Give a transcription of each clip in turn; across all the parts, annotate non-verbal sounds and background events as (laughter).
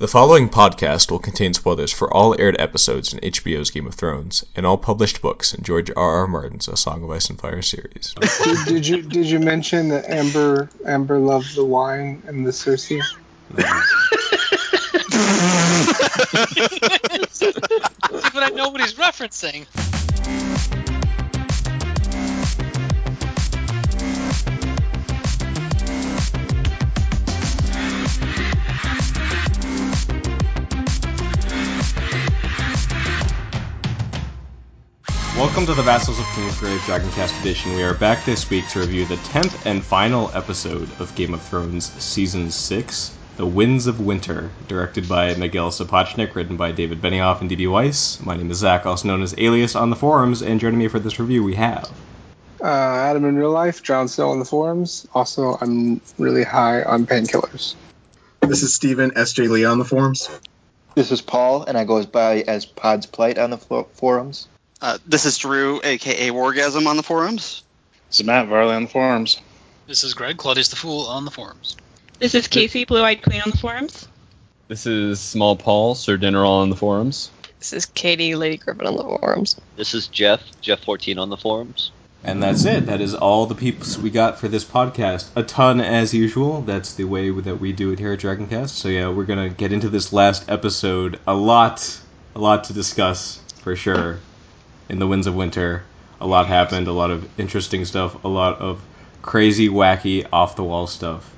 The following podcast will contain spoilers for all aired episodes in HBO's Game of Thrones and all published books in George R. R. Martin's A Song of Ice and Fire series. did, did you did you mention that Amber Amber loved the wine and the Cersei? (laughs) but I know what he's referencing. Welcome to the Vassals of Kingsgrave Dragoncast edition. We are back this week to review the 10th and final episode of Game of Thrones Season 6, The Winds of Winter, directed by Miguel Sapochnik, written by David Benioff and D.B. Weiss. My name is Zach, also known as Alias on the forums, and joining me for this review we have... Uh, Adam in real life, John Snow on the forums. Also, I'm really high on painkillers. This is Steven, SJ Lee on the forums. This is Paul, and I go by as Pod's Plight on the forums. Uh, this is Drew, aka Wargasm, on the forums. This is Matt Varley on the forums. This is Greg, Claudius the Fool on the forums. This is Casey, Blue Eyed Queen on the forums. This is Small Paul, Sir General on the forums. This is Katie, Lady Griffin on the forums. This is Jeff, Jeff14 on the forums. And that's it. That is all the peeps we got for this podcast. A ton as usual. That's the way that we do it here at Dragoncast. So yeah, we're gonna get into this last episode. A lot, a lot to discuss for sure in the Winds of Winter. A lot happened, a lot of interesting stuff, a lot of crazy, wacky, off the wall stuff.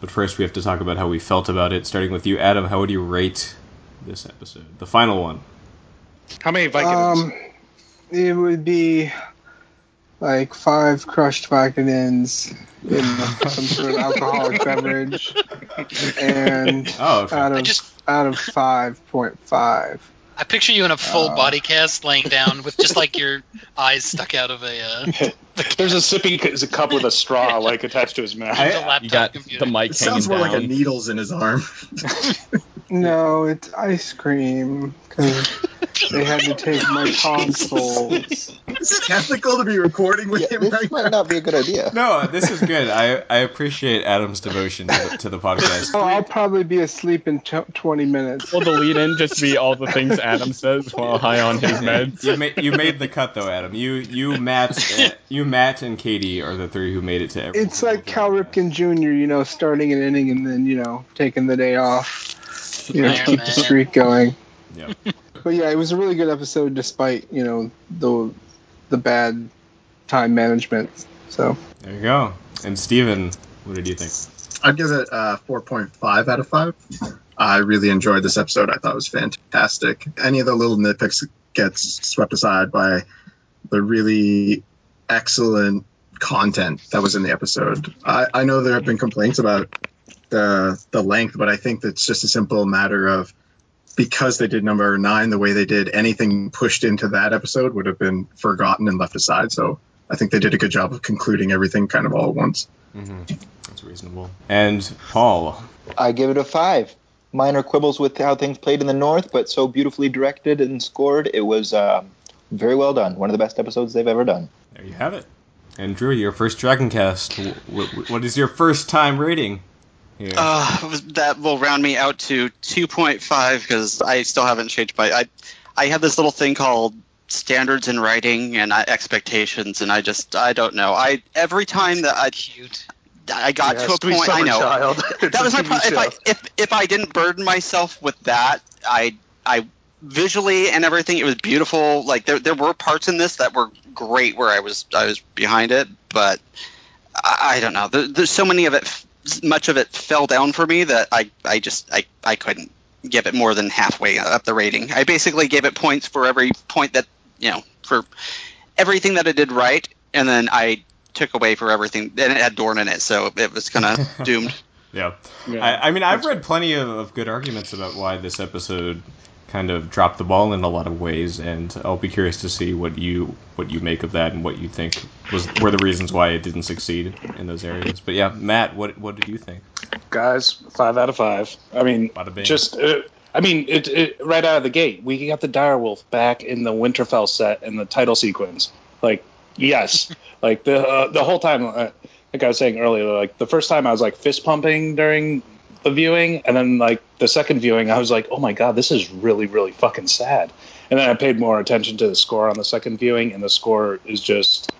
But first, we have to talk about how we felt about it. Starting with you, Adam. How would you rate this episode, the final one? How many Vikings? Um, it would be like five crushed Vicodins in some sort of alcoholic beverage, (laughs) and oh, okay. out of just, out of five point five. I picture you in a full uh, body cast, laying down with just like your (laughs) eyes stuck out of a. Uh, the (laughs) There's a sipping a cup with a straw like attached to his mouth. (laughs) I, you got computer. the mic it sounds more down. like a needles in his arm. no, it's ice cream because they had to take my tonsils. Is it ethical to be recording with yeah, him this right might now? not be a good idea. No, this is good. I, I appreciate Adam's devotion to the, to the podcast. Oh, I'll probably be asleep in t- 20 minutes. Will the lead in just be all the things Adam says while high on his meds? You made, you made the cut though, Adam. You you Matt you Matt and Katie are the three who made it to every. It's like Cal Ripken Jr. You know, starting an inning and then you know taking the day off. You know, to keep the streak going. Yeah. (laughs) But yeah, it was a really good episode despite you know the the bad time management. So there you go. And Steven, what did you think? I'd give it uh, 4.5 out of 5. I really enjoyed this episode. I thought it was fantastic. Any of the little nitpicks gets swept aside by the really excellent content that was in the episode. I, I know there have been complaints about the the length, but I think that's just a simple matter of because they did number nine the way they did, anything pushed into that episode would have been forgotten and left aside. So I think they did a good job of concluding everything kind of all at once. Mm-hmm. That's reasonable. And Paul, I give it a five. Minor quibbles with how things played in the North, but so beautifully directed and scored. It was uh, very well done. One of the best episodes they've ever done. There you have it. And Drew, your first Dragon Cast. What is your first time rating? Yeah. Uh, that will round me out to 2.5 because I still haven't changed my. I, I have this little thing called standards in writing and expectations, and I just I don't know. I every time that I cute. I got to a point. I know child. (laughs) that was my problem. If I if if I didn't burden myself with that, I I visually and everything, it was beautiful. Like there there were parts in this that were great where I was I was behind it, but I, I don't know. There, there's so many of it much of it fell down for me that I, I just I, I couldn't give it more than halfway up the rating. I basically gave it points for every point that you know for everything that it did right, and then I took away for everything, and it had Dorne in it, so it was kind of (laughs) doomed. Yeah, yeah. I, I, mean, I've read plenty of, of good arguments about why this episode kind of dropped the ball in a lot of ways, and I'll be curious to see what you what you make of that and what you think was were the reasons why it didn't succeed in those areas. But yeah, Matt, what what did you think? Guys, five out of five. I mean, just uh, I mean, it, it, right out of the gate, we got the direwolf back in the Winterfell set in the title sequence. Like, yes, (laughs) like the uh, the whole time. Uh, like I was saying earlier, like the first time I was like fist pumping during the viewing, and then like the second viewing, I was like, oh my god, this is really really fucking sad. And then I paid more attention to the score on the second viewing, and the score is just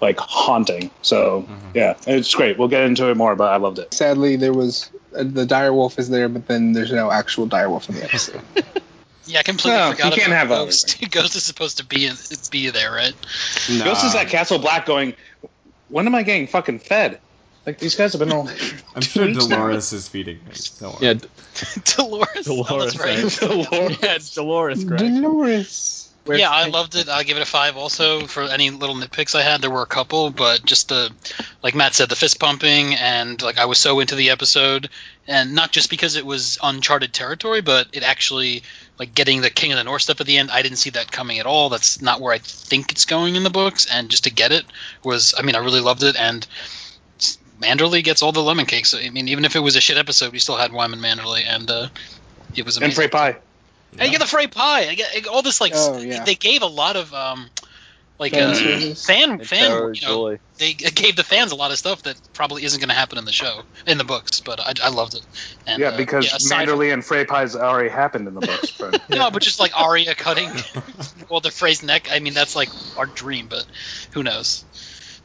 like haunting. So yeah, it's great. We'll get into it more, but I loved it. Sadly, there was uh, the dire wolf is there, but then there's no actual dire wolf in the episode. (laughs) Yeah, I completely No, forgot you can't about have Ghost. (laughs) Ghost is supposed to be be there, right? Ghost is at Castle Black going, when am I getting fucking fed? Like these guys have been all. (laughs) I'm sure Dolores is feeding me. Don't worry. Yeah, D- (laughs) Dolores. Dolores. Oh, right. right? yeah, Dolores, Greg. Dolores. yeah, I loved it. I'll give it a five. Also, for any little nitpicks I had, there were a couple, but just the, like Matt said, the fist pumping, and like I was so into the episode, and not just because it was uncharted territory, but it actually like getting the King of the North stuff at the end. I didn't see that coming at all. That's not where I think it's going in the books, and just to get it was, I mean, I really loved it, and. Manderley gets all the lemon cakes. I mean, even if it was a shit episode, we still had Wyman Manderley, and uh, it was amazing. And. Frey Pie. And you get the Frey pie. I get all this like Oh, yeah. they gave a lot of um like Fan uh, fan fan you know, they gave the fans a lot of stuff that probably isn't going to happen in the show in the books, but I, I loved it. And, Yeah, uh, because yeah, aside Manderley and Frey Pies already happened in the books. But from- (laughs) no, but just like Arya cutting (laughs) well the Frey's neck. I mean that's like our dream, but who knows.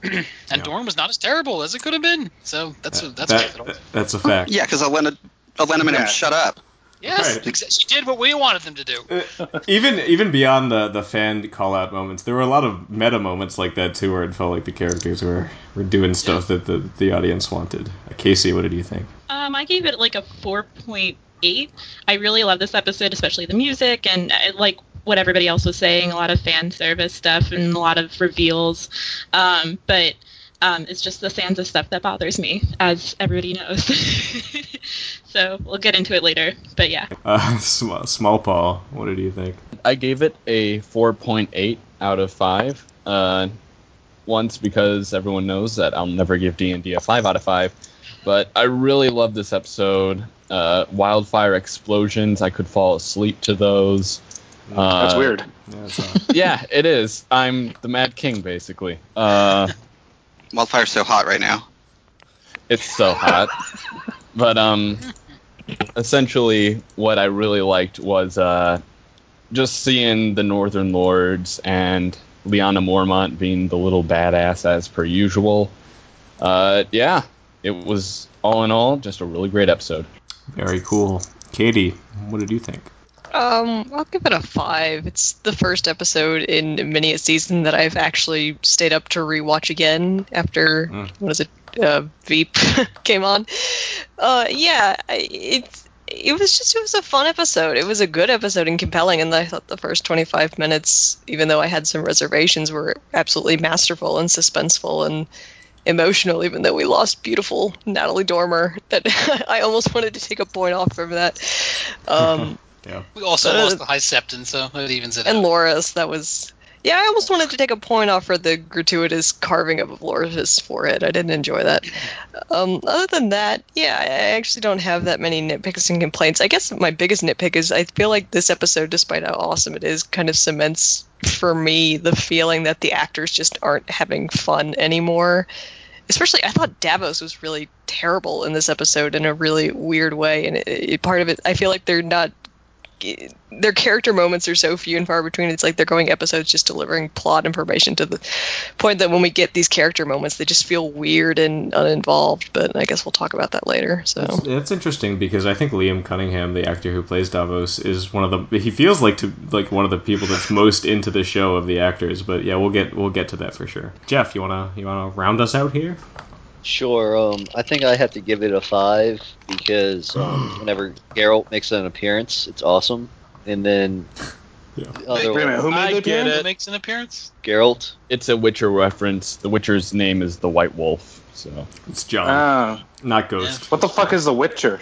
(clears throat) and Yeah. Dorne was not as terrible as it could have been, so that's a, that's that, a, that's a fact. Yeah, because Olenna, Olenna made Yeah. him shut up. yes, Right. she did what we wanted them to do. even even beyond the the fan call out moments, there were a lot of meta moments like that too, where it felt like the characters were were doing stuff that the the audience wanted. Uh, Casey, what did you think? Um, I gave it like a 4.8. I really love this episode, especially the music and uh, like what everybody else was saying, a lot of fan service stuff and a lot of reveals. Um, but um, it's just the Sansa stuff that bothers me, as everybody knows. (laughs) so we'll get into it later. But yeah. Uh, (laughs) small, small Paul, what did you think? I gave it a 4.8 out of 5. Uh, once because everyone knows that I'll never give D&D a 5 out of 5. But I really love this episode. Uh, wildfire explosions, I could fall asleep to those. Uh, that's weird. Yeah, it's, (laughs) uh, Yeah, it is. I'm the Mad King, basically. Uh, Wildfire's so hot right now. it's so hot. but um, essentially, what I really liked was uh, just seeing the Northern Lords and Lyanna Mormont being the little badass as per usual. Uh, yeah, it was all in all just a really great episode. very cool. Katie, what did you think? Um, I'll give it a five. It's the first episode in many a season that I've actually stayed up to rewatch again after Mm. what is it, uh, Veep (laughs) came on. Uh, yeah, it's it was just it was a fun episode. It was a good episode and compelling, and I thought the first twenty five minutes, even though I had some reservations, were absolutely masterful and suspenseful and emotional. Even though we lost beautiful Natalie Dormer, that (laughs) I almost wanted to take a point off from that. Um, Yeah. We also Uh, lost the High Septon, so that evens it and out. Loras, that was. Yeah, I almost wanted to take a point off for the gratuitous carving up of Loras's forehead. I didn't enjoy that. (clears throat) Um, other than that, yeah, I actually don't have that many nitpicks and complaints. I guess my biggest nitpick is I feel like this episode, despite how awesome it is, kind of cements for me the feeling that the actors just aren't having fun anymore. Especially, I thought Davos was really terrible in this episode in a really weird way, and it, it, part of it, I feel like they're not their character moments are so few and far between. It's like they're going episodes just delivering plot information to the point that when we get these character moments, they just feel weird and uninvolved. But I guess we'll talk about that later. So It's, it's interesting because I think Liam Cunningham, the actor who plays Davos, is one of the. He feels like to like one of the people that's (laughs) most into the show of the actors. But yeah, we'll get we'll get to that for sure. Jeff, you wanna you wanna round us out here? Sure. Um, I think I have to give it a five because um, (gasps) whenever Geralt makes an appearance, it's awesome. And then Yeah. the other Wait a minute, who made I the get appearance? it. makes an appearance. Geralt. It's a Witcher reference. The Witcher's name is the White Wolf. So It's John, Ah, not Ghost. what the fuck is The Witcher?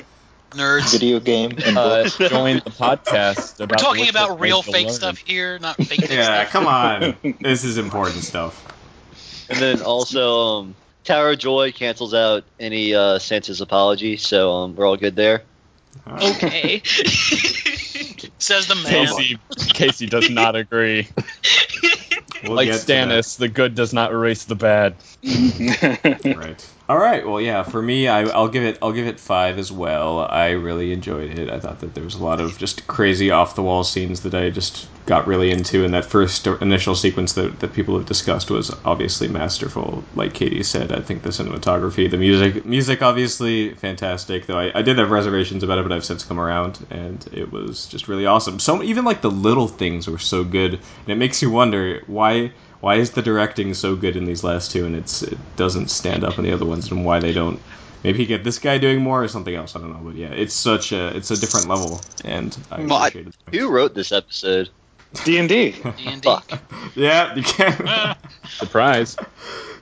Nerds. Video game and uh, (laughs) books. join the podcast. We're talking Witcher about real Page fake Learn. stuff here, not fake (laughs) fake Yeah, stuff. come on. (laughs) this is important stuff. And then also, um, Tower of Joy cancels out any uh, Sansa's apology, so um, we're all good there. Okay. (laughs) Says the man. Casey, Casey does not agree. (laughs) We'll like get. Stannis, the good does not erase the bad. (laughs) right. All right. Well, yeah. For me, I, I'll give it. I'll give it five as well. I really enjoyed it. I thought that there was a lot of just crazy off the wall scenes that I just got really into, and that first initial sequence that, that people have discussed was obviously masterful. Like Katie said, I think the cinematography, the music, music obviously fantastic. Though I, I did have reservations about it, but I've since come around, and it was just really awesome. So even like the little things were so good, and it makes you wonder why why is the directing so good in these last two and it's it doesn't stand up in the other ones and why they don't maybe get this guy doing more or something else i don't know but yeah it's such a it's a different level and i Well, I- appreciate it Who wrote this episode? D and D. (laughs) D&D. (laughs) yeah you can (laughs) Surprise.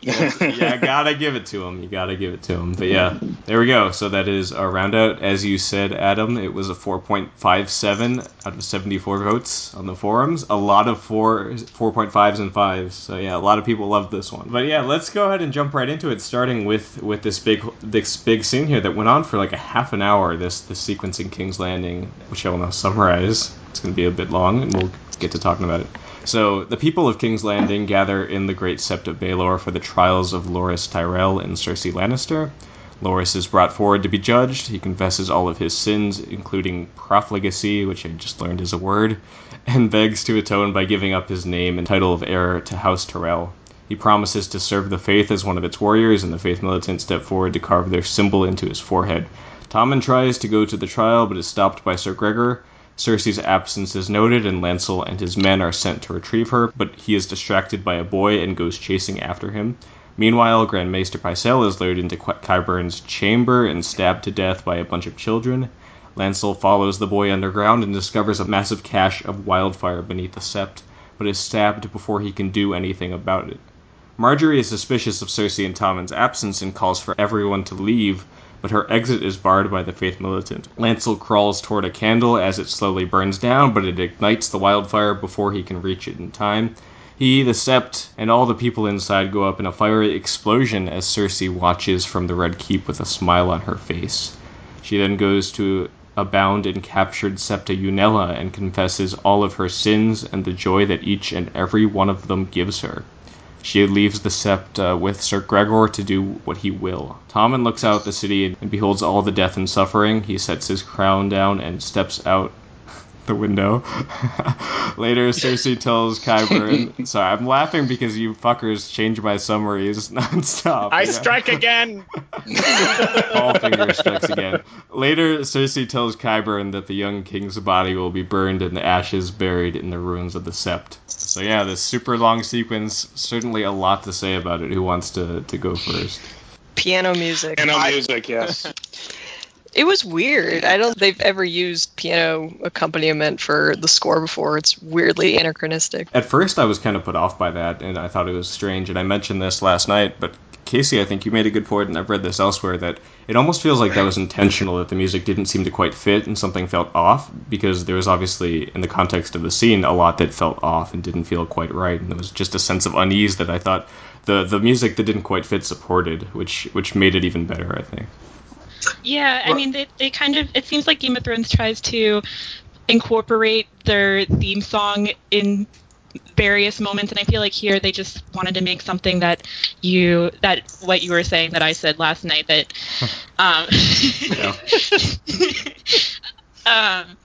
Yeah gotta give it to him. You gotta give it to him. But yeah there we go. So that is a round out as you said adam it was a 4.57 out of 74 votes on the forums. A lot of four 4.5s and 5s so yeah a lot of people loved this one. But yeah let's go ahead and jump right into it starting with with this big this big scene here that went on for like a half an hour this this sequence in king's landing which i will now summarize. It's to be a bit long and we'll get to talking about it so, the people of King's Landing gather in the Great Sept of Baelor for the trials of Loras Tyrell and Cersei Lannister. Loras is brought forward to be judged. He confesses all of his sins, including profligacy, which I just learned is a word, and begs to atone by giving up his name and title of heir to House Tyrell. He promises to serve the faith as one of its warriors, and the faith militant step forward to carve their symbol into his forehead. Tommen tries to go to the trial, but is stopped by Sir Gregor. Cersei's absence is noted, and Lancel and his men are sent to retrieve her, but he is distracted by a boy and goes chasing after him. Meanwhile, Grand Maester Pycelle is lured into Qyburn's chamber and stabbed to death by a bunch of children. Lancel follows the boy underground and discovers a massive cache of wildfire beneath the sept, but is stabbed before he can do anything about it. Margaery is suspicious of Cersei and Tommen's absence and calls for everyone to leave, but her exit is barred by the Faith Militant. Lancel crawls toward a candle as it slowly burns down, but it ignites the wildfire before he can reach it in time. He, the Sept, and all the people inside go up in a fiery explosion as Cersei watches from the Red Keep with a smile on her face. She then goes to a bound and captured Septa Unella and confesses all of her sins and the joy that each and every one of them gives her. She leaves the Sept uh, with Sir Gregor to do what he will. Tommen looks out at the city and beholds all the death and suffering. He sets his crown down and steps out the window. (laughs) Later, Cersei tells Qyburn, (laughs) sorry, I'm laughing because you fuckers change my summaries (laughs) nonstop. I Yeah. strike again. All finger strikes again. Later, Cersei tells Qyburn that the young king's body will be burned and the ashes buried in the ruins of the Sept. So yeah, this super long sequence, certainly a lot to say about it. Who wants to, to go first? Piano music. Piano music, yes. It was weird. I don't they've ever used piano accompaniment for the score before. It's weirdly anachronistic. At first, I was kind of put off by that, and I thought it was strange. And I mentioned this last night, but Casey, I think you made a good point, and I've read this elsewhere that it almost feels like that was intentional. That the music didn't seem to quite fit, and something felt off because there was obviously, in the context of the scene, a lot that felt off and didn't feel quite right, and there was just a sense of unease that I thought the the music that didn't quite fit supported, which which made it even better. I think. Yeah, I mean, they, they kind of. It seems like Game of Thrones tries to incorporate their theme song in various moments, and I feel like here they just wanted to make something that you that what you were saying that I said last night that. Um, (laughs) (laughs) um,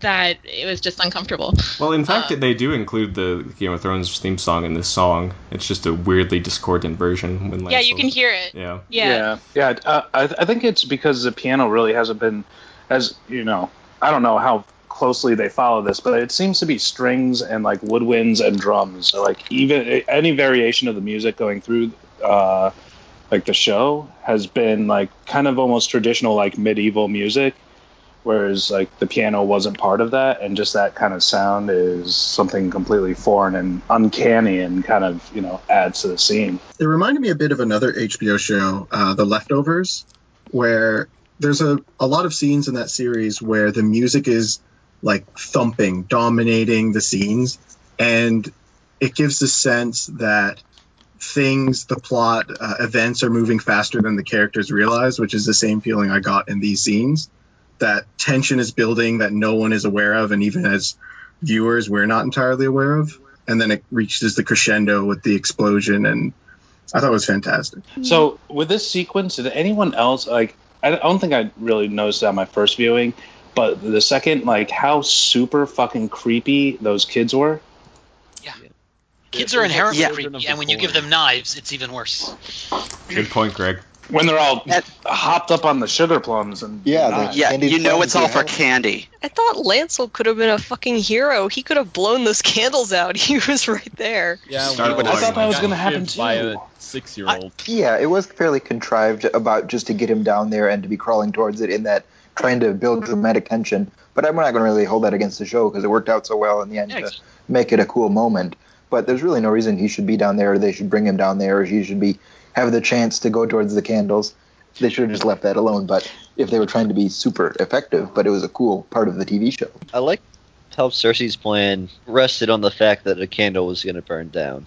that it was just uncomfortable. Well, in fact, they do include the Game of Thrones theme song in this song. It's just a weirdly discordant version. When Yeah, you Lancel- can hear it. Yeah. Yeah. yeah. yeah, uh, I, I think it's because the piano really hasn't been, as you know, I don't know how closely they follow this, but it seems to be strings and like woodwinds and drums. So like even any variation of the music going through, uh, like the show has been like kind of almost traditional like medieval music. Whereas like the piano wasn't part of that, and just that kind of sound is something completely foreign and uncanny, and kind of you know adds to the scene. It reminded me a bit of another HBO show, uh, The Leftovers, where there's a, a lot of scenes in that series where the music is like thumping, dominating the scenes, and it gives the sense that things, the plot, uh, events are moving faster than the characters realize, which is the same feeling I got in these scenes. That tension is building that no one is aware of, and even as viewers, we're not entirely aware of. And then it reaches the crescendo with the explosion and I thought it was fantastic. So with this sequence, did anyone else like? I don't think I really noticed that on my first viewing, but the second, like how super fucking creepy those kids were. Yeah, kids are inherently Yeah. creepy, and when you give them knives, it's even worse. Good point, Greg. When they're all hopped up on the sugar plums and Yeah, not- Yeah, you know it's all for yeah. candy. I thought Lancel could have been a fucking hero. He could have blown those candles out. (laughs) He was right there. Yeah, Start we- I thought that was gonna happen shivved by too. a six-year-old. Yeah, it was fairly contrived about just to get him down there and to be crawling towards it in that trying to build dramatic tension. But I'm not going to really hold that against the show because it worked out so well in the end Yeah, to make it a cool moment. But there's really no reason he should be down there. Or they should bring him down there. Or he should be have the chance to go towards the candles. They should have just left that alone. But if they were trying to be super effective, but it was a cool part of the TV show. I like how Cersei's plan rested on the fact that a candle was going to burn down.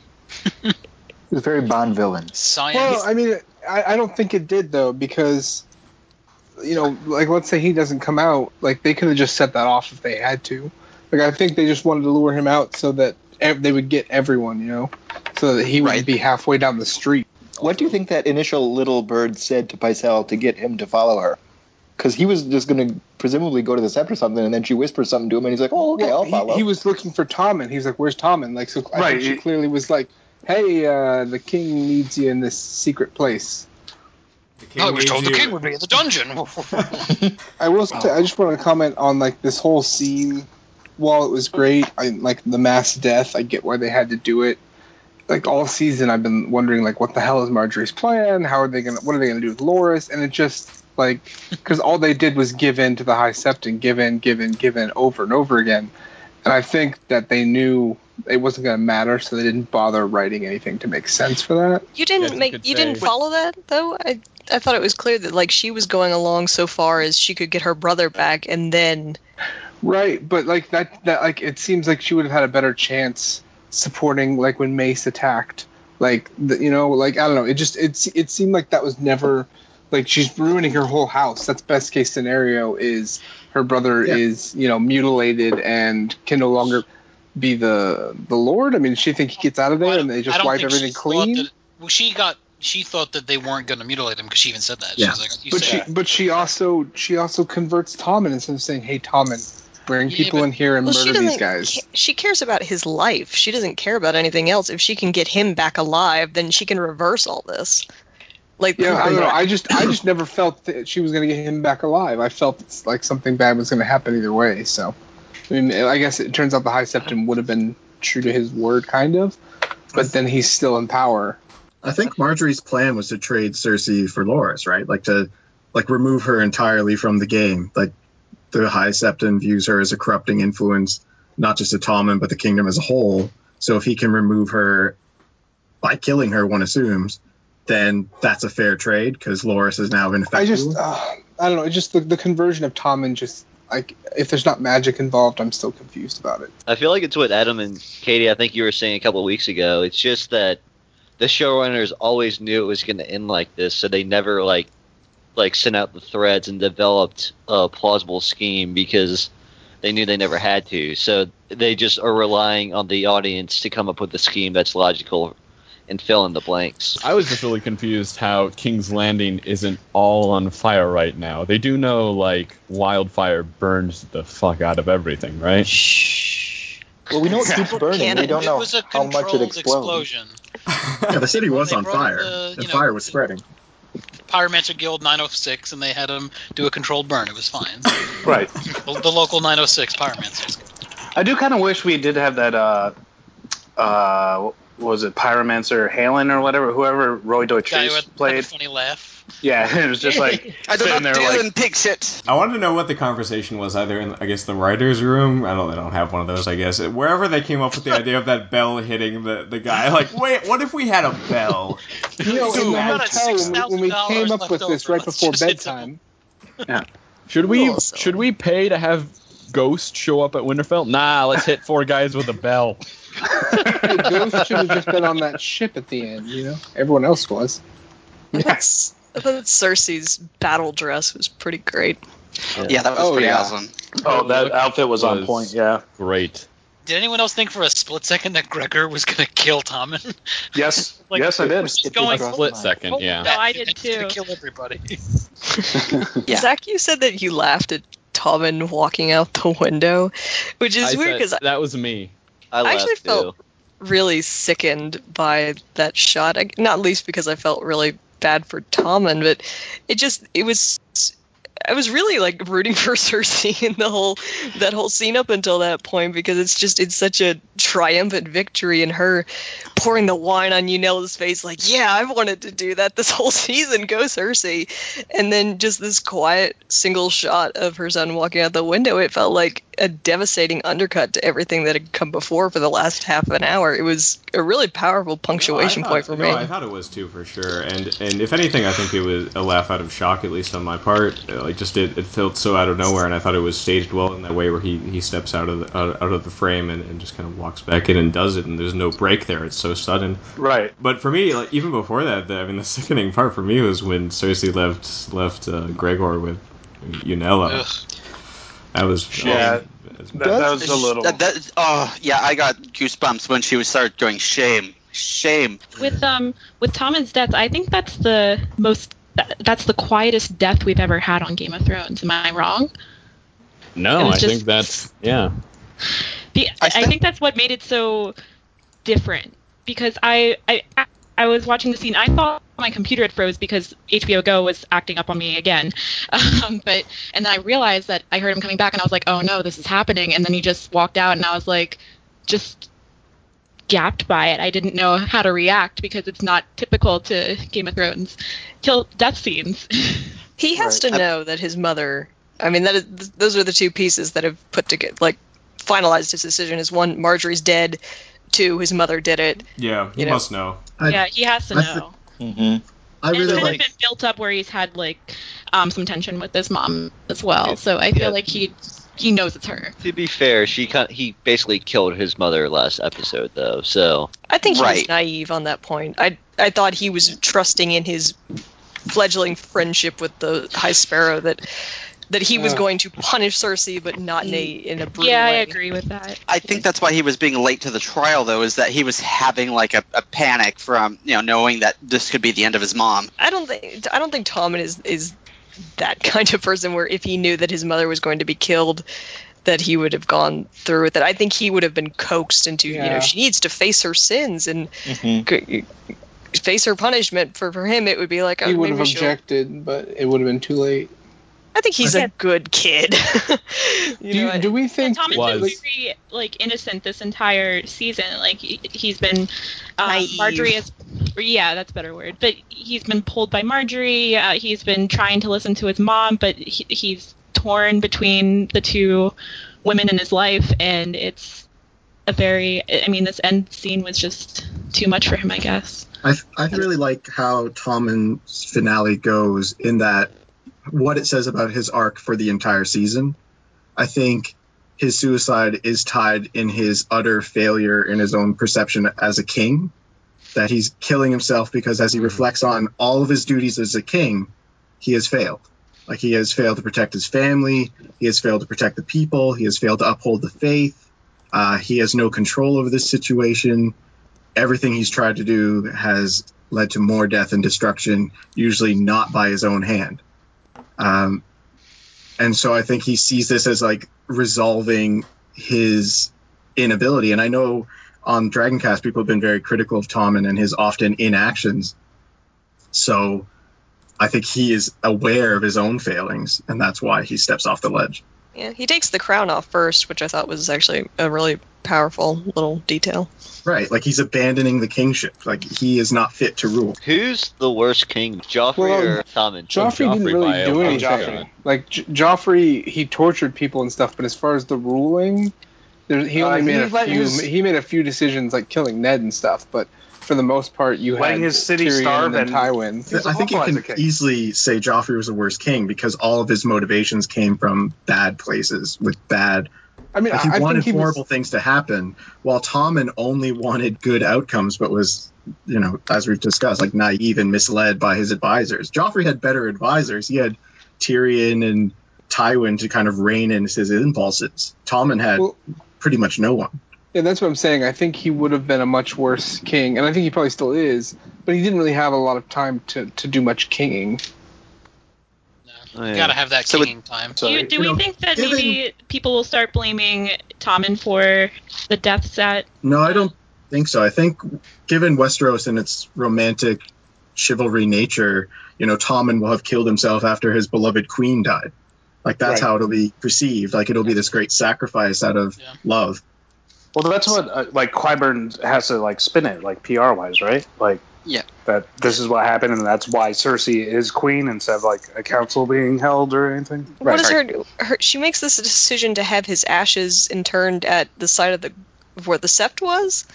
(laughs) It was very Bond villain. Science. Well, I mean, I, I don't think it did though because, you know, like let's say he doesn't come out, like they could have just set that off if they had to. Like I think they just wanted to lure him out so that ev- they would get everyone, you know, so that he wouldn't be halfway down the street. What do you think that initial little bird said to Pycelle to get him to follow her? Because he was just going to presumably go to the sept or something, and then she whispers something to him, and he's like, "Oh, okay, Well, I'll he, follow." he was looking for Tom, and he's like, "Where's Tom?" And like, so I Right, think she he- clearly was like, "Hey, uh, the king needs you in this secret place." I was told the king would be in the dungeon. (laughs) I will say, I just want to comment on like this whole scene. While it was great, I like the mass death. I get why they had to do it. Like all season, I've been wondering like, what the hell is Margaery's plan? How are they gonna? What are they gonna do with Loras? And it just like (laughs) because all they did was give in to the High Septon, give in, give in, give in over and over again. And I think that they knew it wasn't gonna matter, so they didn't bother writing anything to make sense for that. You didn't Yes, you make could you didn't follow that though. I I thought it was clear that like she was going along so far as she could get her brother back, and then Right, but like that that like it seems like she would have had a better chance supporting like when Mace attacked. Like the, you know, like I don't know, it just it it seemed like that was never like she's ruining her whole house. That's best case scenario is her brother Yeah. is, you know, mutilated and can no longer be the the lord. I mean, she think he gets out of there and they just don't wipe everything clean? That, well, she got she thought that they weren't going to mutilate him because she even said that. Yeah. She was like, you But said, she but she also she also converts Tommen instead of saying, "Hey Tommen, bring Yeah, people but- in here and well, murder these guys." ca- she cares about his life. She doesn't care about anything else. If she can get him back alive, then she can reverse all this. Like Yeah, I don't know. I just I just never felt that she was going to get him back alive. I felt it's like something bad was going to happen either way. So, I mean, I guess it turns out the High Septon would have been true to his word, kind of, but then he's still in power. I think Margaery's plan was to trade Cersei for Loras, right? Like to like remove her entirely from the game. Like the High Septon views her as a corrupting influence, not just to Tommen, but the kingdom as a whole. So if he can remove her by killing her, one assumes, then that's a fair trade because Loras has now been I effective. just uh, I don't know. It's just the, the conversion of Tommen just like if there's not magic involved, I'm still confused about it. I feel like it's what Adam and Katie, I think you were saying a couple of weeks ago. It's just that the showrunners always knew it was going to end like this, so they never like like sent out the threads and developed a plausible scheme because they knew they never had to. So they just are relying on the audience to come up with a scheme that's logical and fill in the blanks. I was just really confused how King's Landing isn't all on fire right now. They do know like wildfire burns the fuck out of everything, right? well, we know it keeps burning. We don't know how much it explodes. explosion. yeah, the city was on fire. the, The, you know, fire was spreading. Pyromancer Guild 906, and they had him do a controlled burn. It was fine. (laughs) Right. the, the local 906 Pyromancers. I do kind of wish we did have that. Uh, uh, what was it Pyromancer Hallyne or whatever? Whoever Roy Guy Deutsch had, had a played. funny laugh. Yeah, (laughs) it was just like (laughs) I do sitting not there deal like in pig shit. I wanted to know what the conversation was either in, I guess, the writer's room. I don't, they don't have one of those, I guess. Wherever they came up with the idea of that bell hitting the, the guy. Like, wait, what if we had a bell? You know, Dude, in the we hotel when we, when we came up with this over. right Let's before (laughs) just hit some- bedtime. Should we Little silly. should we pay to have Ghost show up at Winterfell? Nah, let's hit four guys with a bell. Hey, Ghost should have just been on that ship at the end. You know, everyone else was. yes. I thought Cersei's battle dress was pretty great. Yeah, that was Oh, pretty yeah. awesome. Oh, that outfit was on point. Yeah. Great. Did anyone else think for a split second that Gregor was going to kill Tommen? (laughs) Yes, (laughs) Like, yes, I did. was just going Split second, yeah. No, I did He's gonna too. kill everybody. (laughs) Yeah. Zach, you said that you laughed at Tommen walking out the window, which is I weird because that was me. I I actually too. felt really sickened by that shot. Not least because I felt really bad for Tommen, but it just it was. I was really like rooting (laughs) for Cersei in the whole that whole scene up until that point because it's just it's such a triumphant victory and her pouring the wine on Unella's face like yeah I've wanted to do that this (laughs) whole season go Cersei and then just this quiet single shot of her son walking out the window it felt like a devastating undercut to everything that had come before for the last half an hour it was a really powerful punctuation No, I point thought- for me No, I thought it was too for sure. And and if anything, I think it was a laugh out of shock, at least on my part. Like just it, it felt so out of nowhere, and I thought it was staged well in that way where he, he steps out of the out, out of the frame and, and just kind of walks back in and does it, and there's no break there. It's so sudden. Right. But for me, like even before that, the, I mean, the (laughs) sickening part for me was when Cersei left left uh, Gregor with Unella. That was Yeah, um, That, that was a little. That, that, oh yeah, I got goosebumps when she was started doing shame, shame. With um with Tommen's death, I think that's the most that, that's the quietest death we've ever had on Game of Thrones. Am I wrong? No, I just- think that's yeah. The, I, think that's what made it so different because I, I I was watching the scene. I thought my computer had froze because HBO Go was acting up on me again. (laughs) Um, but and then I realized that I heard him coming back, and I was like, oh no, this is happening. And then he just walked out, and I was like, just gapped by it. I didn't know how to react because it's not typical to Game of Thrones kill death scenes. (laughs) He has to know that his mother. I mean, that is, those are the two pieces that have put together, like, finalized his decision. Is one, Margaery's dead. Two, his mother did it. Yeah, he You know. must know. yeah, he has to I know. Mm-hmm. I and really it's like. been built up where he's had like um, some tension with his mom as well. So I feel Yeah. like he he knows it's her. To be fair, she kind he basically killed his mother last episode though. So I think he was Right. naive on that point. I I thought he was trusting in his fledgling friendship with the High Sparrow that that he was going to punish Cersei, but not in a in a brutal Yeah, I agree with that. I think that's why he was being late to the trial, though, is that he was having like a, a panic from you know knowing that this could be the end of his mom. I don't think I don't think Tommen is is that (laughs) kind of person where if he knew that his mother was going to be killed, that he would have gone through with it. I think he would have been coaxed into you know she needs to face her sins and Mm-hmm. g- face her punishment. For for him, it would be like oh, He would maybe have she'll- objected, but it would have been too late. I think he's Okay. a good kid. (laughs) you Do, know, do we And think? Thomas Was. is very like innocent this entire season. Like he, he's been um, Naive. Margaery is yeah, that's a better word. But he's been pulled by Margaery. Uh, he's been trying to listen to his mom, but he, he's torn between the two women in his life, and it's a very. I mean, this end scene was just too much for him, I guess. I, I really like how Tommen's finale goes in that what it says about his arc for the entire season. I think his suicide is tied in his utter failure in his own perception as a king. That he's killing himself because as he reflects on all of his duties as a king, he has failed. Like he has failed to protect his family, he has failed to protect the people, he has failed to uphold the faith. Uh, he has no control over this situation everything he's tried to do has led to more death and destruction, usually not by his own hand. Um, and so I think he sees this as like resolving his inability. And I know on Dragoncast, people have been very critical of Tommen and his often inactions. So I think he is aware of his own failings, and that's why he steps off the ledge. yeah, he takes the crown off first, which I thought was actually a really powerful little detail. Right, like he's abandoning the kingship. Like he is not fit to rule. who's the worst king, Joffrey Well, or Tommen? Joffrey didn't really do anything. shot. Like J- Joffrey, he tortured people and stuff, but as far as the ruling, there, he Uh, only he made a few. his- He made a few decisions, like killing Ned and stuff. But for the most part, you Letting had his city Tyrion starve and and- Tywin. He I think you can king. easily say Joffrey was the worst king because all of his motivations came from bad places with bad. I mean, Like he I, I wanted think he horrible was. things to happen, while Tommen only wanted good outcomes, but was, you know, as we've discussed, like naive and misled by his advisors. Joffrey had better advisors. He had Tyrion and Tywin to kind of rein in his impulses. Tommen had Well, pretty much no one. Yeah, that's what I'm saying. I think he would have been a much worse king, and I think he probably still is. But he didn't really have a lot of time to, to do much kinging. Oh, You yeah. gotta have that So it- kinging time. Do, you, do we know, think that given- maybe people will start blaming Tommen for the deaths at? No, I don't think so. I think given Westeros and its romantic chivalry nature, you know, Tommen will have killed himself after his beloved queen died. Like that's Right. how it'll be perceived. Like it'll be this great sacrifice out of Yeah. love. Well, that's what uh, like Qyburn has to like spin it like PR wise, right? Like Yeah. that this is what happened, and that's why Cersei is queen instead of like a council being held or anything. What is her, her? She makes this decision to have his ashes interned at the site of the where the sept was.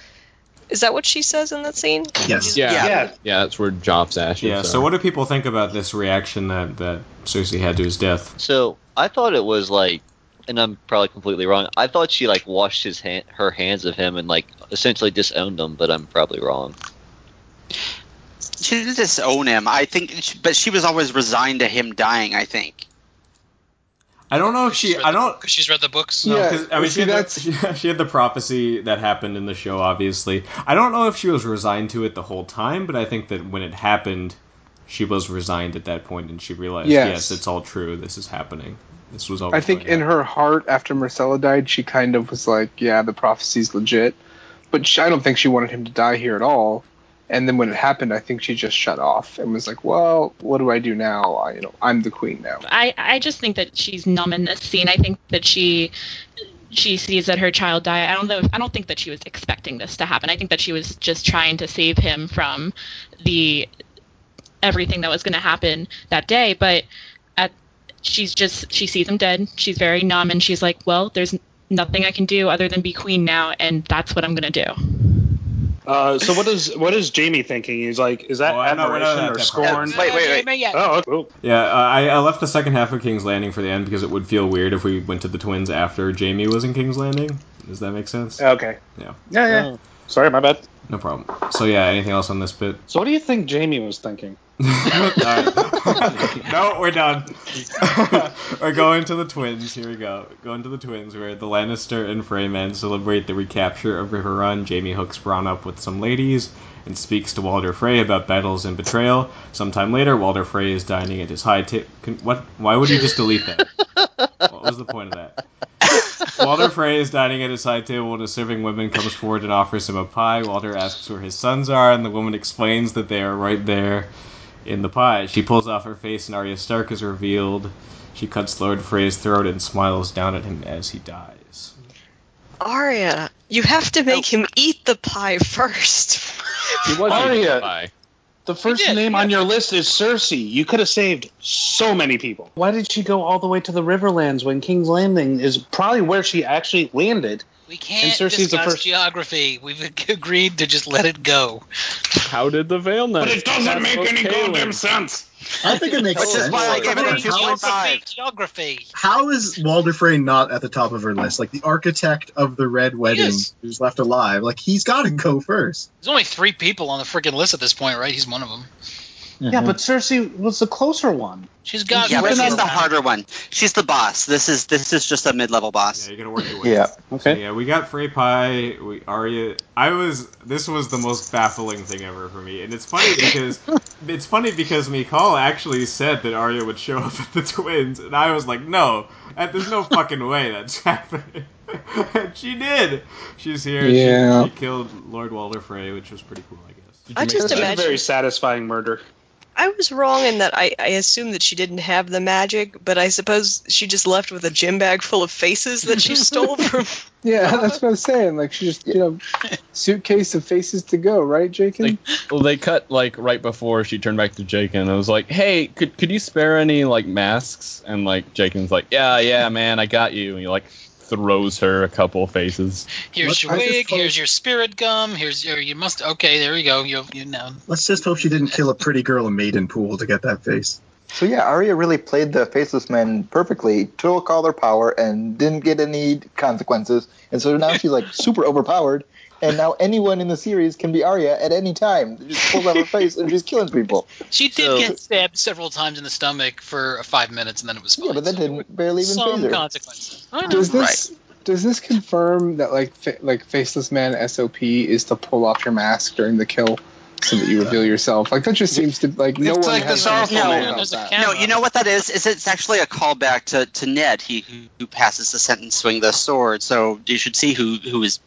Is that what she says in that scene? Yes. Yeah, yeah, Yeah. that's where Job's ashes. Yeah. are. So what do people think about this reaction that that Cersei had to his death? So I thought it was like, and I'm probably completely wrong. I thought she like washed his hand, her hands of him, and like essentially disowned him. But I'm probably wrong. She didn't disown him. I think, but she was always resigned to him dying. I think. I don't know if she. I don't. book- She's read the books. No, Yeah, 'cause, I mean, see, she had, that's- the, (laughs) she, she had the prophecy that happened in the show. Obviously, I don't know if she was resigned to it the whole time, but I think that when it happened, she was resigned at that point, and she realized, Yes. yes, it's all true. This is happening. This was always. I think in happen. her heart, after Myrcella died, she kind of was like, "Yeah, the prophecy's legit," but she, I don't think she wanted him to die here at all. And then when it happened, I think she just shut off and was like, "Well, what do I do now? I, you know, I'm the queen now." I I just think that she's numb in this scene. I think that she she sees that her child die. I don't know. I don't think that she was expecting this to happen. I think that she was just trying to save him from the everything that was going to happen that day. But at she's just she sees him dead. She's very numb, and she's like, "Well, there's nothing I can do other than be queen now, and that's what I'm going to do." Uh, so what is what is Jaime thinking? He's like, is that Oh, I know, we're not admiration or scorn? part. Wait, wait, wait. Yeah. Oh, cool. Yeah, uh, I, I left the second half of King's Landing for the end because it would feel weird if we went to the twins after Jaime was in King's Landing. Does that make sense? Okay. Yeah. Yeah, yeah. Sorry, my bad. No problem. So yeah, anything else on this bit? So what do you think Jaime was thinking? (laughs) (laughs) No, we're done. (laughs) we're going to the twins. Here we go. Going to the twins, where the Lannister and Freymen celebrate the recapture of River Run. Jaime hooks Bronn up with some ladies and speaks to Walder Frey about battles and betrayal. Sometime later, Walder Frey is dining at his high table. What? Why would you just delete that? what was the point of that? (laughs) Walder Frey is dining at a side table when a serving woman comes forward and offers him a pie. Walder asks where his sons are, and the woman explains that they are right there in the pie. She pulls off her face, and Arya Stark is revealed. She cuts Lord Frey's throat and smiles down at him as he dies. Arya, you have to make him eat the pie first. He was Arya. Eating pie. The first name yeah. on your list is Cersei. You could have saved so many people. Why did she go all the way to the Riverlands when King's Landing is probably where she actually landed? We can't And Cersei's the discuss first- geography. We've (laughs) agreed to just let it go. How did the veil know? But it doesn't make any goddamn sense. I think it makes Which is why I gave it a How- two point five. Geography. How is Walder Frey not at the top of her list? Like the architect of the Red Wedding who's left alive. Like he's got to go first. There's only three people on the freaking list at this point, right? He's one of them. Mm-hmm. Yeah, but Cersei was the closer one. She's got. Yeah, but she's the the- harder one. She's the boss. This is this is just a mid level boss. Yeah, you gotta work your way. Yeah. So, Okay. yeah, we got Frey pie. We Arya. I was. This was the most baffling thing ever for me, and it's funny because (laughs) it's funny because Mikal actually said that Arya would show up at the twins, and I was like, no, that, there's no fucking way that's (laughs) happening. and she did. She's here. Yeah. She, killed Lord Walder Frey, which was pretty cool, I guess. I just that? That's a imagine- very satisfying murder. I was wrong in that I, I assumed that she didn't have the magic, but I suppose she just left with a gym bag full of faces that she stole (laughs) from. Yeah, (laughs) that's what I was saying. Like she just, you know, suitcase of faces to go, right, Jacob? Well, they cut like right before she turned back to Jake, and I was like, "Hey, could could you spare any like masks?" And like Jaqen's like, "Yeah, yeah, man, I got you." And you're like throws her a couple faces. Here's What- your wig. hope- Here's your spirit gum. Here's your. You must. Okay, there you go. You. You know. Let's just hope she didn't kill a pretty girl in Maiden Pool to get that face. So yeah, Arya really played the faceless man perfectly, took all their power and didn't get any consequences. And so now she's like super overpowered, and now anyone in the series can be Arya at any time. She just pulls out her face and she's killing people. She did So- get stabbed several times in the stomach for five minutes, and then it was fine. Yeah, but that So didn't barely even some phase her. consequences. I know. Does this Does this confirm that like fa- like faceless man SOP is to pull off your mask during the kill so that you reveal yourself? Like that just seems to like no It's one like the has sorrowful anything man. about that. No, you know what that is? Is it's actually a callback to, to Ned, he who, who passes the sentence swing the sword. So you should see who who is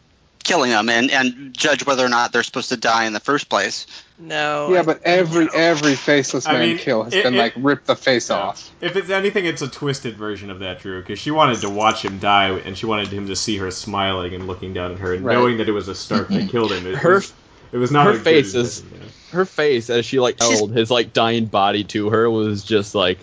killing them and, and judge whether or not they're supposed to die in the first place. No. Yeah, but every every faceless I man mean, kill has it- been it- like rip the face Yeah. off. If it's anything, it's a twisted version of that, Drew, because she wanted to watch him die, and she wanted him to see her smiling and looking down at her, and Right. knowing that it was a Stark that (clears throat) killed him. It Her- was, it was not her a face is- yeah. Her face as she like She's- held his like dying body to her was just like,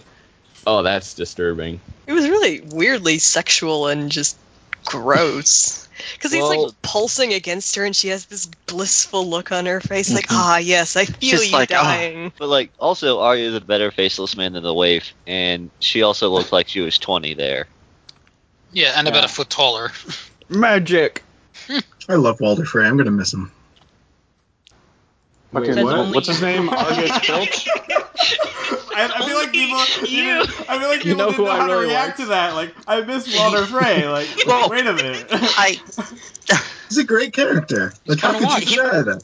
oh, that's disturbing. It was really weirdly sexual and just gross. Because he's Well- like pulsing against her, and she has this blissful look on her face, like, ah, yes, I feel you like, "Ah." dying. But like, also Arya's a better faceless man than the waif, and she also looked like she was 20 there. Yeah, and about a foot taller. Magic. (laughs) I love Walder Frey. I'm gonna miss him. Wait, Fucking- what? What's his name? Argus (laughs) Filch? (laughs) I, I feel like people. You. I feel like You people know didn't know I how to react liked? to that. Like, I miss Walder (laughs) Frey. Like, Well, wait a minute. I He's a great character. Like, how could you wild. deny that?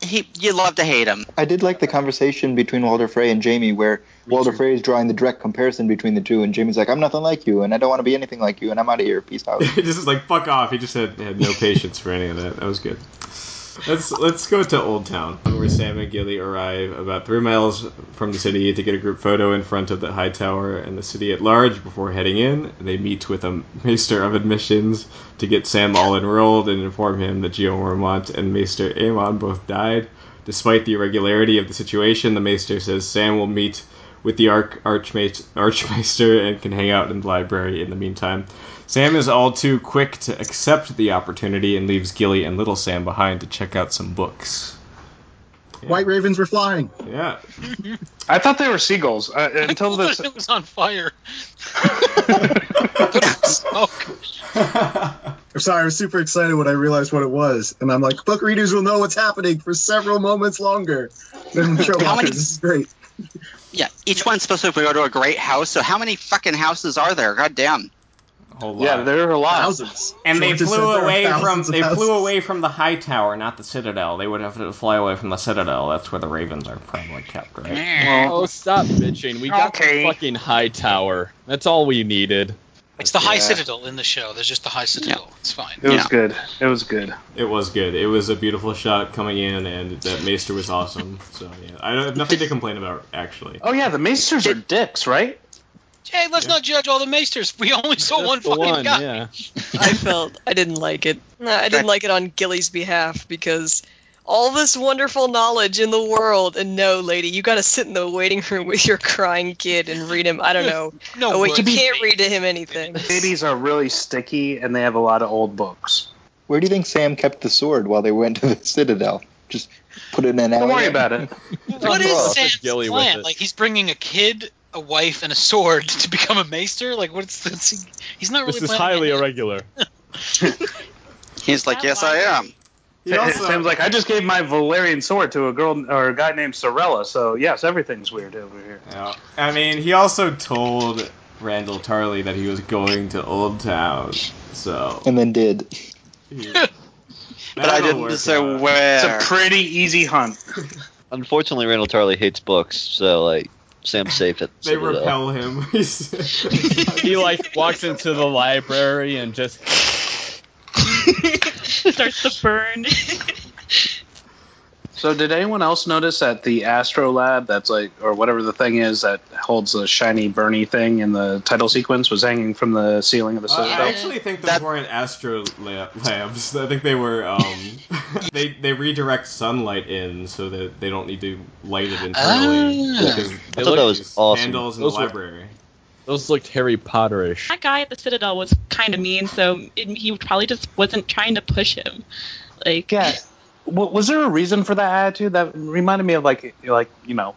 he you love to hate him. I did like the conversation between Walder Frey and Jaime, where Walder too. Frey is drawing the direct comparison between the two, and Jaime's like, "I'm nothing like you, and I don't want to be anything like you, and I'm out of here. Peace out." he just is like fuck off. He just had, had no patience for any of that. That was good. Let's let's go to Oldtown, where Sam and Gilly arrive about three miles from the city to get a group photo in front of the high tower and the city at large before heading in. They meet with a Maester of Admissions to get Sam all enrolled and inform him that Jeor Mormont and Maester Aemon both died. Despite the irregularity of the situation, the Maester says Sam will meet with the Arch Archmaester, Archmaester and can hang out in the library in the meantime. Sam is all too quick to accept the opportunity and leaves Gilly and Little Sam behind to check out some books. White ravens were flying. Yeah. (laughs) I thought they were seagulls uh, until I this. it was on fire. I thought it was smoke. I'm sorry, I was super excited when I realized what it was, and I'm like, book readers will know what's happening for several moments longer (laughs) than show How many- This is great. Yeah, each one's supposed to go to a great house. So how many fucking houses are there? God damn. A whole Yeah, there are a lot. Thousands. and they George just flew said there are away from thousands of they flew away from the high tower, not the citadel. They would have to fly away from the citadel. That's where the ravens are probably kept, right? Oh, stop bitching. We got Okay. the fucking high tower. That's all we needed. It's the High Citadel in the show. There's just the High Citadel. It's fine. It was Yeah. good. It was good. It was good. It was a beautiful shot coming in, and that Maester was awesome. So yeah, I have nothing to complain about actually. Oh yeah, the Maesters are dicks, right? Hey, let's not judge all the Maesters. We only saw That's one fucking one, guy. yeah. (laughs) I felt I didn't like it. (laughs) Nah, I didn't like it on Gilly's behalf because all this wonderful knowledge in the world, and no, lady, you got to sit in the waiting room with your crying kid and read him. I don't know. No, oh wait, you can't read to him anything. (laughs) Babies are really sticky, and they have a lot of old books. Where do you think Sam kept the sword while they went to the Citadel? Just put it in an Don't worry about it. (laughs) What is Sam's Gilly with plan? Like he's bringing a kid, a wife, and a sword (laughs) to become a maester. Like what's this? He's not really. This is highly ahead. irregular. He's like, yes, I am. He also- Sam's like, I just gave my Valyrian sword to a girl or a guy named Sorella, so yes, everything's weird over here. Yeah. I mean, he also told Randyll Tarly that he was going to Oldtown, so. And then did. he- (laughs) (laughs) But I didn't work say out. where. It's a pretty easy hunt. (laughs) Unfortunately, Randyll Tarly hates books, so like Sam's safe at They Citadel. repel him. He like walks into the library and just (laughs) Starts to burn. (laughs) So, did anyone else notice that the astrolabe, that's like, or whatever the thing is that holds the shiny Bernie thing in the title sequence, was hanging from the ceiling of the Uh, I actually think those That- weren't astro la- labs. I think they were. Um, (laughs) they they redirect sunlight in so that they don't need to light it internally. Ah. because I thought that was these awesome. Handles in Those the were- library. Those looked Harry Potterish. that guy at the Citadel was kind of mean, so it, he probably just wasn't trying to push him. Like, yeah. W- was there a reason for that attitude? That reminded me of like, like you know,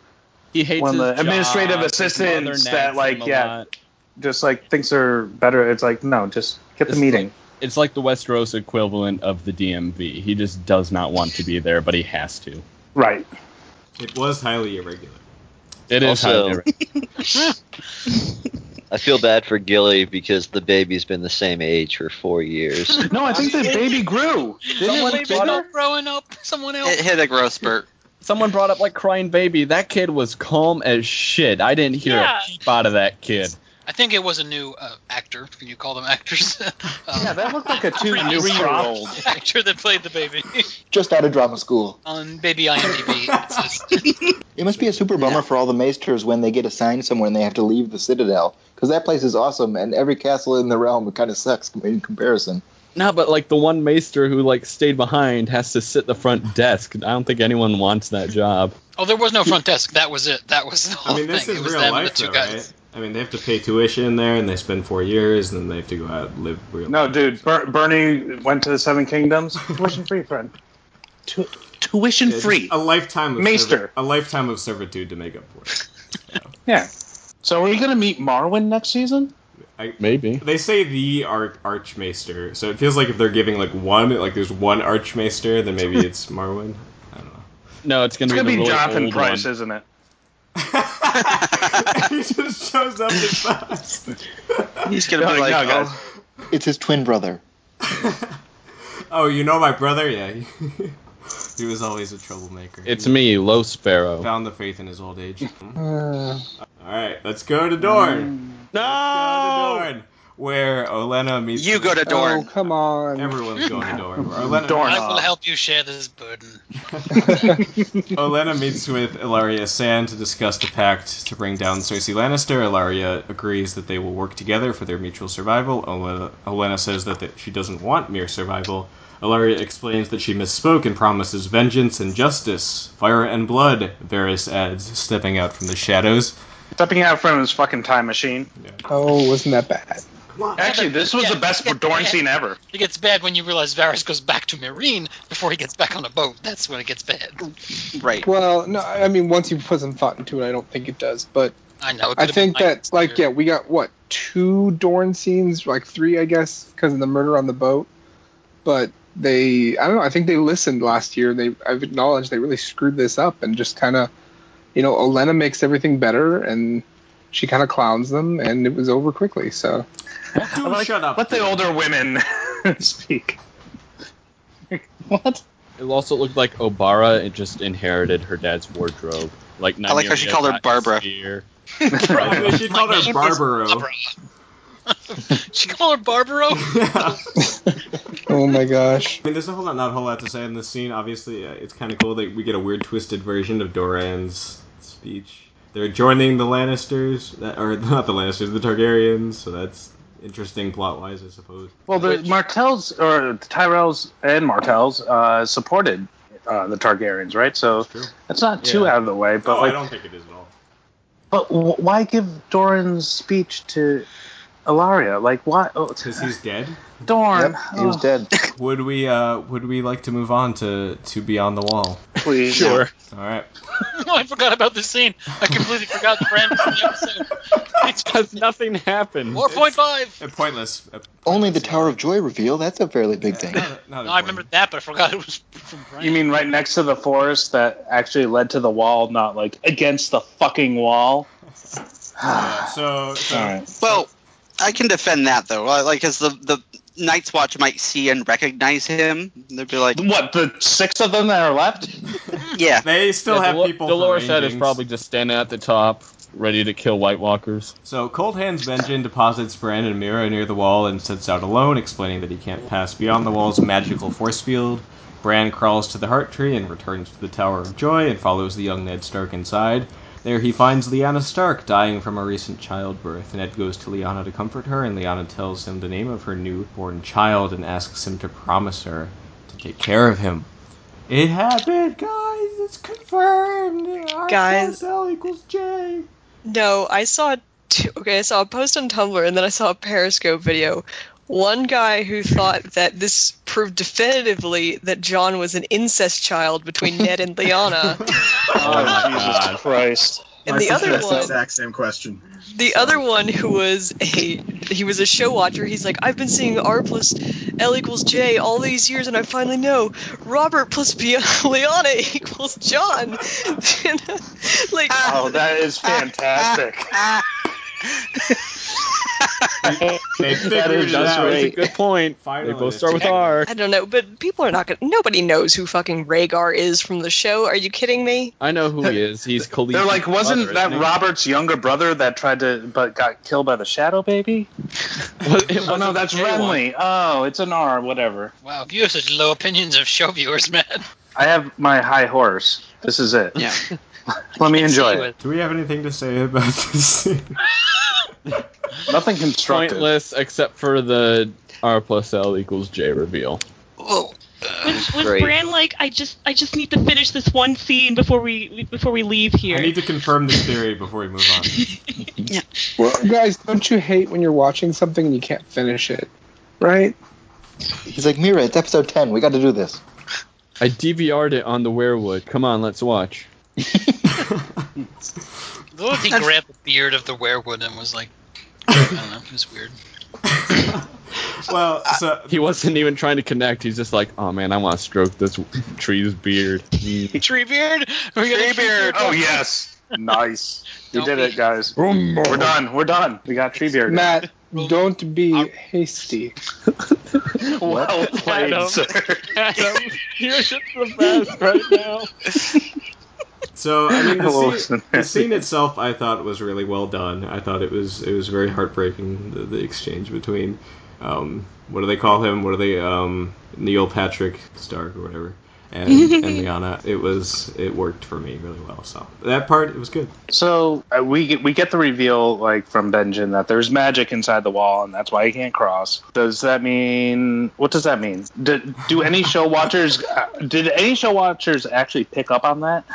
He hates One of his the administrative job, his assistants that, like, yeah. lot. just like thinks they're better. It's like, no, just get the It's meeting. It's like the Westeros equivalent of the DMV. He just does not want to be there, but he has to. Right. It was highly irregular. It is Also- highly (laughs) irregular. I feel bad for Gilly because the baby's been the same age for four years. (laughs) No, I think the baby grew. (laughs) Didn't Someone it look brought up- growing up. Someone else. It hit a growth spurt. Someone brought up like crying baby. That kid was calm as shit. I didn't hear Yeah. a peep out of that kid. I think it was a new uh, actor. Can you call them actors? (laughs) um, Yeah, that looked like a two (laughs) previous three-year-old. (laughs) actor that played the baby Just out of drama school. on Baby IMDb. It must be a super bummer for all the maesters when they get assigned somewhere and they have to leave the Citadel. Because that place is awesome, and every castle in the realm kind of sucks in comparison. No, but like the one maester who like stayed behind has to sit the front desk. I don't think anyone wants that job. oh, there was no front desk. That was it. That was the whole I mean, this thing. is it was real them life, the two though, guys. right? I mean, they have to pay tuition in there, and they spend four years, and then they have to go out and live real. No, dude, Ber- Bernie went to the Seven Kingdoms. Tuition free, friend. Tu- tuition Yeah, free. A lifetime of Maester. servi- a lifetime of servitude to make up for it. (laughs) Yeah. So are you gonna meet Marwyn next season? I, Maybe. they say the arch archmaester, so it feels like if they're giving like one, like there's one archmaester, then maybe it's Marwyn. I don't know. No, it's gonna It's gonna be be the really Jonathan Pryce, one. isn't it? (laughs) he just shows up as fast. He's gonna No, be like, no, oh, guys. It's his twin brother. (laughs) Oh, you know my brother? Yeah. He, (laughs) he was always a troublemaker. It's He me, Low Sparrow. Found the faith in his old age. Uh, All right, let's go to Dorne. No. Go to Dorne, where Olenna meets. you go to oh, Dorne. come on. Everyone's going to Dorne. Where (laughs) Olenna, Dorne. I will help you share this burden. (laughs) Olenna meets with Ellaria Sand to discuss the pact to bring down Cersei Lannister. Ellaria agrees that they will work together for their mutual survival. Olenna, Olenna says that, that she doesn't want mere survival. Ellaria explains that she misspoke and promises vengeance and justice. Fire and blood, Varys adds, stepping out from the shadows. Stepping out from his fucking time machine. Oh, wasn't that bad? Actually, this was Yeah, the best yeah, Dorne scene ever. It gets bad when you realize Varys goes back to Meereen before he gets back on a boat. That's when it gets bad. Right. Well, no, I mean, once you put some thought into it, I don't think it does. But I know. I could've been think that, like, yeah, we got what two Dorne scenes, like three, I guess, because of the murder on the boat. But they, I don't know. I think they listened last year. They, I've acknowledged they really screwed this up and just kind of, you know, Olenna makes everything better, and she kind of clowns them, and it was over quickly. So Dude, Like, shut up. Let the older women (laughs) speak. (laughs) what? It also looked like Obara it just inherited her dad's wardrobe. Like I like how she called her Barbara. spear. (laughs) She called her Barbaro. She called her Barbaro. oh my gosh. I mean, there's a whole lot, not a whole lot to say in this scene. Obviously, uh, it's kind of cool that we get a weird, twisted version of Doran's speech. They're joining the Lannisters, that, or (laughs) not the Lannisters, the Targaryens. So that's interesting plot-wise, I suppose. Well, the Martells or the Tyrells and Martells uh, supported uh, the Targaryens, right? So True. it's not too Yeah. out of the way. But oh, like, I don't think it is at all. but w- why give Doran's speech to Ellaria? Like, why? Oh, Because he's dead. Dorne. Yep, he was oh, dead. (laughs) Would we? Uh, would we like to move on to to Beyond the Wall? Please. Sure. All right. no, (laughs) I forgot about this scene. I completely forgot the Bran from the episode. It's Because nothing happened. four point five. Uh, pointless. Only the Tower of Joy reveal. That's a fairly big thing. not- not No, I remember that, but I forgot it was from Bran. You mean right next to the forest that actually led to the wall, not like against the fucking wall? (sighs) Yeah, so, so All right. Well, I can defend that though. Like, as the the Night's Watch might see and recognize him, they'd be like, What the six of them that are left? (laughs) "Yeah, they still Yeah, have Dolo- people. for Dolorous Edd is probably just standing at the top, ready to kill White Walkers. So Cold Hands Benjen deposits Bran and Meera near the wall and sets out alone, explaining that he can't pass beyond the wall's magical force field. Bran crawls to the Heart Tree and returns to the Tower of Joy and follows the young Ned Stark inside. There he finds Lyanna Stark dying from a recent childbirth. Ned goes to Lyanna to comfort her, and Lyanna tells him the name of her newborn child and asks him to promise her to take care of him. It happened, guys! It's confirmed! R Guys. L equals J! No, I saw two. Okay, I saw a post on Tumblr and then I saw a Periscope video. One guy who thought that this proved definitively that Jon was an incest child between Ned and Lyanna. (laughs) Oh, Jesus God. (laughs) Christ. And My the other asked the one- exact same question. The other one who was a he was a show watcher. He's like, I've been seeing R plus L equals J all these years, and I finally know Robert plus Bia- Lyanna (laughs) equals Jon. like, Oh, that is fantastic. They That figured just right. A good point. Finally. They both start with R. I don't know, but people are not gonna. Nobody knows who fucking Rhaegar is from the show. Are you kidding me? I know who he is. He's (laughs) Khaleesi's They're like, wasn't brother, that isn't he? Robert's younger brother that tried to but got killed by the Shadow Baby? (laughs) It Oh no, that's the. Renly. Oh, it's an R, whatever. Wow, you have such low opinions of show viewers, man. I have my high horse. This is it. Yeah. (laughs) Let me enjoy See it. Do we have anything to say about this scene? Nothing constructive. Pointless except for the R plus L equals J reveal. Oh, Was, was Great. Bran like, I just, I just need to finish this one scene before we, before we leave here? I need to confirm this theory before we move on. (laughs) yeah. Well, guys, don't you hate when you're watching something and you can't finish it? Right? He's like, Meera, it's episode 10. We got to do this. I DVR'd it on the weirwood. Come on, let's watch. (laughs) What if he grabbed the beard of the weirwood and was like, I don't know, it was weird. (laughs) well, so (laughs) He wasn't even trying to connect. He's just like, oh man, I want to stroke this tree's beard. Tree beard? We got Tree beard. Oh yes. Nice. We Don't did be- it, guys. We're done. We're done. We got tree beard. Matt, don't be hasty. (laughs) well played, Adam. sir. Adam, (laughs) you're just the best right now. (laughs) So I mean, the scene, the scene itself, I thought was really well done. I thought it was it was very heartbreaking the, the exchange between, um, what do they call him? What do they um, Neil Patrick Stark or whatever, and (laughs) and Lyanna. It was it worked for me really well. So that part it was good. So uh, we get, we get the reveal like from Benjen that there's magic inside the wall and that's why he can't cross. Does that mean what does that mean? Did, do any show watchers uh, did any show watchers actually pick up on that?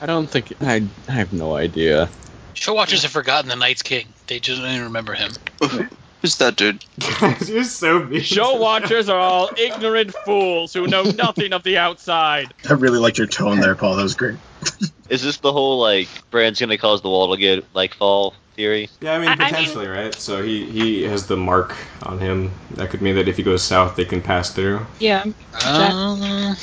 I don't think I. I have no idea. Show watchers have forgotten the Night's King. They just don't even remember him. (laughs) Who's that dude? Guys, (laughs) you're so mean. Show watchers are all ignorant fools who know (laughs) nothing of the outside. I really liked your tone there, Paul. That was great. (laughs) Is this the whole like Bran's gonna cause the wall to get like fall theory? Yeah, I mean I- I mean- potentially, right? So he he has the mark on him. That could mean that if he goes south, they can pass through. yeah. Uh,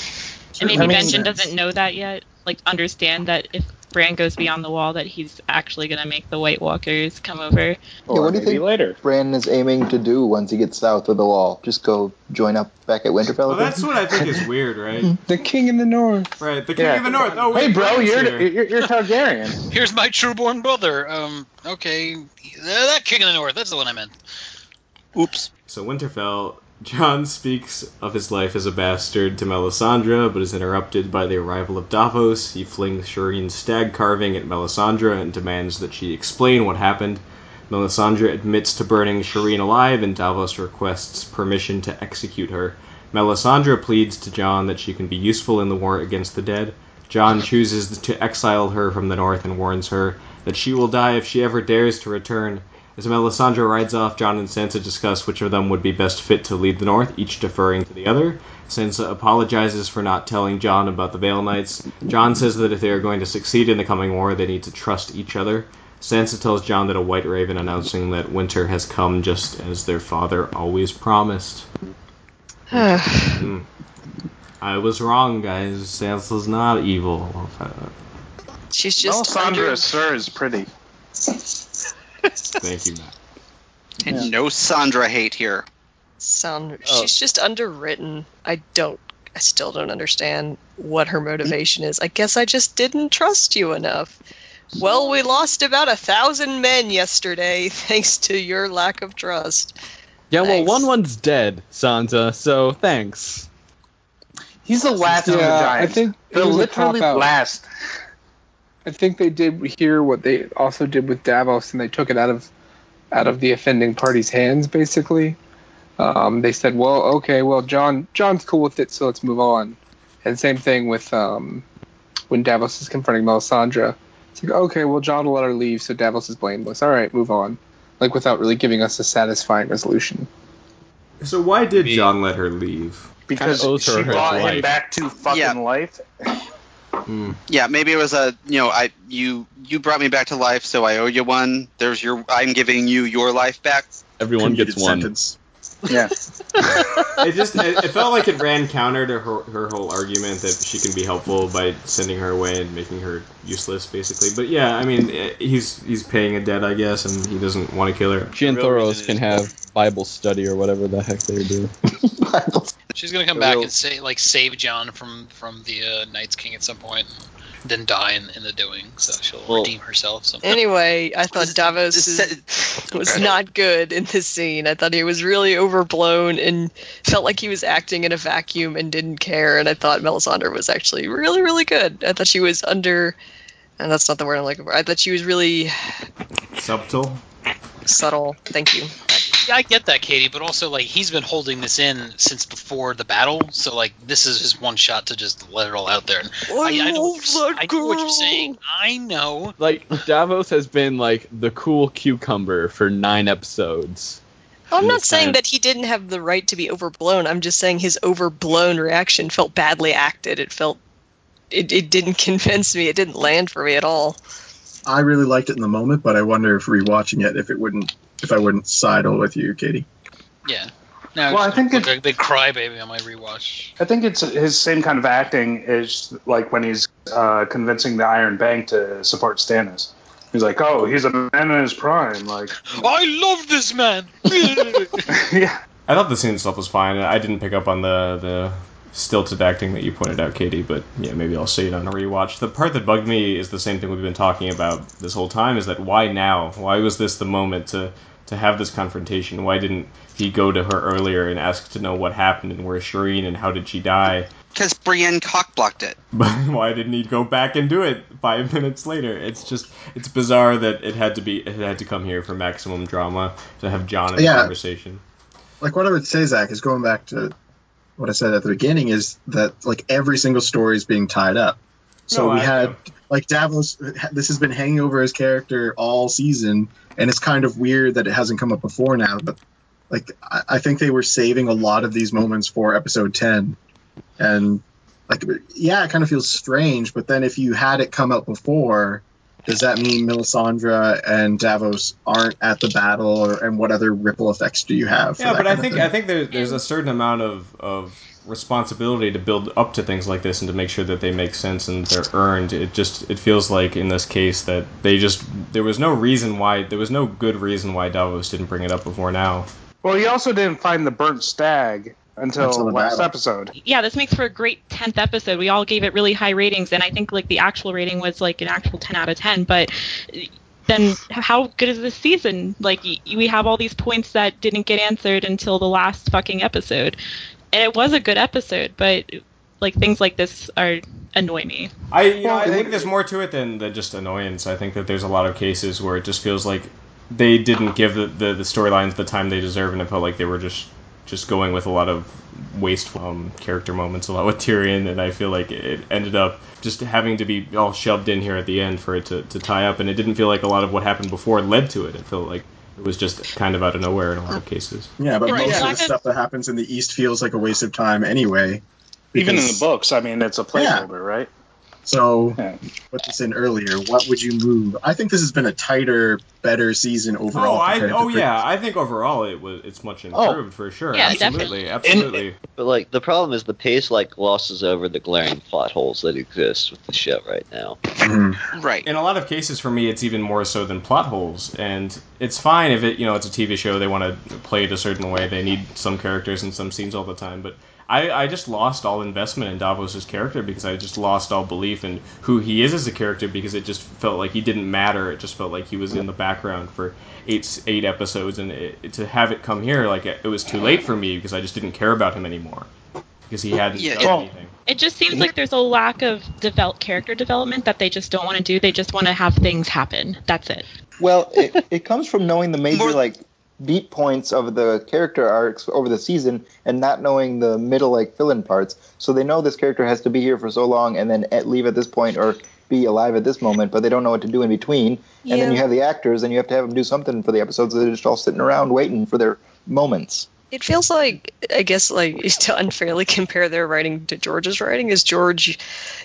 And maybe I mean- Benjen doesn't know that yet. Like, understand that if Bran goes beyond the wall, that he's actually gonna make the White Walkers come over. Yeah, Or what do you think later? Bran is aiming to do once he gets south of the wall? Just go join up back at Winterfell? Well, that's what I think is weird, right? (laughs) The king in the north. Right, the king Yeah. of the north. Oh, wait, Hey, bro, Bran's you're, here. you're you're Targaryen. (laughs) here's my trueborn brother. Um, okay, that King of the North. That's the one I meant. Oops. So Winterfell, Jon speaks of his life as a bastard to Melisandre, but is interrupted by the arrival of Davos. He flings Shireen's stag carving at Melisandre and demands that she explain what happened. Melisandre admits to burning Shireen alive, and Davos requests permission to execute her. Melisandre pleads to Jon that she can be useful in the war against the dead. Jon chooses to exile her from the north and warns her that she will die if she ever dares to return. As Melisandre rides off, Jon and Sansa discuss which of them would be best fit to lead the North, each deferring to the other. Sansa apologizes for not telling Jon about the Vale Knights. Jon says that if they are going to succeed in the coming war, they need to trust each other. Sansa tells Jon that a white raven announcing that winter has come just as their father always promised. (sighs) Hmm. I was wrong, guys. Sansa's not evil. She's just Melisandre, under, sir, is pretty. Thank you, Matt. And no Sandra hate here. sound. Oh. She's just underwritten. I don't. I still don't understand what her motivation is. I guess I just didn't trust you enough. Well, we lost about a thousand men yesterday, (laughs) thanks to your lack of trust. Yeah, well, one one's dead, Sansa. So thanks. He's the last of the Yeah, I think it the literally cop-out. last. I think they did hear what they also did with Davos, and they took it out of out of the offending party's hands. Basically, um, they said, "Well, okay, well, Jon Jon's cool with it, so let's move on." And same thing with um, when Davos is confronting Melisandre. It's like, okay, well, Jon will let her leave, so Davos is blameless. All right, move on. Like without really giving us a satisfying resolution. So why did Jon let her leave? Because owes she her brought him back to fucking Yeah. life. (laughs) Hmm. Yeah, maybe it was a you know I you you brought me back to life, so I owe you one. There's your I'm giving you your life back. Everyone gets Completed one. Sentence. Yeah. (laughs) it just it, it felt like it ran counter to her, her whole argument that she can be helpful by sending her away and making her useless, basically. But yeah, I mean, eh, he's he's paying a debt, I guess, and he doesn't want to kill her. She and Thoros can have Bible study or whatever the heck they do. (laughs) She's gonna come The back real- and say like save Jon from from the uh, Night's King at some point, and then die in, in the doing. So she'll Well- redeem herself. So Anyway, I thought Davos Just is- was not good in this scene. I thought he was really overblown and felt like he was acting in a vacuum and didn't care. And I thought Melisandre was actually really, really good. I thought she was under, and that's not the word I'm looking for. I thought she was really Subtle. subtle. Thank you. Yeah, I get that, Katie, but also like he's been holding this in since before the battle. So like this is his one shot to just let it all out there. And I, I know what you're, I know what you're saying. I know. Like Davos has been like the cool cucumber for nine episodes. I'm not saying time- that he didn't have the right to be overblown. I'm just saying his overblown reaction felt badly acted. It felt. It, it didn't (laughs) convince me. It didn't land for me at all. I really liked it in the moment, but I wonder if rewatching it, if it wouldn't, if I wouldn't sidle with you, Katie. Yeah. Now Well, I think look it- a big crybaby on my rewatch. I think it's his same kind of acting is like when he's uh, convincing the Iron Bank to support Stannis. He's like, "Oh, he's a man in his prime." Like, (laughs) I love this man. (laughs) yeah, I thought the scene itself was fine. I didn't pick up on the the stilted acting that you pointed out, Katie, but yeah, maybe I'll see it on a rewatch. The part that bugged me is the same thing we've been talking about this whole time: is that why now? Why was this the moment to to have this confrontation? Why didn't he go to her earlier and ask to know what happened and where's Shireen and how did she die? Because Brienne cockblocked it. (laughs) But why didn't he go back and do it five (laughs) minutes later? It's just it's bizarre that it had to be it had to come here for maximum drama to have Jon in the Yeah. conversation. Like what I would say, Zach, is going back to what I said at the beginning is that like every single story is being tied up. So No, we I- had like Davos. This has been hanging over his character all season, and it's kind of weird that it hasn't come up before now. But like I, I think they were saving a lot of these moments for episode ten, and like yeah, it kind of feels strange. But then if you had it come up before, does that mean Melisandre and Davos aren't at the battle, or, and what other ripple effects do you have? Yeah, but I think? I think there, there's a certain amount of, of responsibility to build up to things like this and to make sure that they make sense and they're earned. It just it feels like in this case that they just there was no reason why there was no good reason why Davos didn't bring it up before now. well, he also didn't find the burnt stag until Until the last battle. episode. yeah, this makes for a great 10th episode. We all gave it really high ratings, and I think like the actual rating was like an actual 10 out of 10. But then how good is this season? Like y- we have all these points that didn't get answered until the last fucking episode, and it was a good episode, but like things like this are annoy me. I you know, I think there's more to it than, than just annoyance. I think that there's a lot of cases where it just feels like they didn't give the, the, the storylines the time they deserve, and it felt like they were just just going with a lot of wasteful um, character moments, a lot with Tyrion, and I feel like it ended up just having to be all shoved in here at the end for it to, to tie up, and it didn't feel like a lot of what happened before led to it. It felt like it was just kind of out of nowhere in a lot of cases. Yeah, but Right, most yeah. of the stuff that happens in the East feels like a waste of time anyway. Even in the books, I mean, it's a placeholder, right? So Yeah. put this in earlier. What would you move? I think this has been a tighter, better season overall. Oh, I oh previous- yeah, I think overall it was it's much improved for sure. Yeah, absolutely, definitely. absolutely. But like the problem is the pace like glosses over the glaring plot holes that exist with the show right now. Mhm. Right. in a lot of cases for me it's even more so than plot holes and it's fine if it you know it's a tv show they want to play it a certain way they need some characters and some scenes all the time but I, I just lost all investment in Davos's character because I just lost all belief in who he is as a character because it just felt like he didn't matter. It just felt like he was in the background for eight eight episodes, and it, to have it come here like it was too late for me because I just didn't care about him anymore because he hadn't Yeah, done well- anything. It just seems like there's a lack of develop character development that they just don't want to do. They just want to have things happen. That's it. Well, it, it comes from knowing the major More- like beat points of the character arcs over the season and not knowing the middle like fill-in parts. So they know this character has to be here for so long and then at, leave at this point or be alive at this moment, but they don't know what to do in between. And then you have the actors and you have to have them do something for the episodes. So they're just all sitting around waiting for their moments. It feels like, I guess, like (laughs) to unfairly compare their writing to George's writing is George,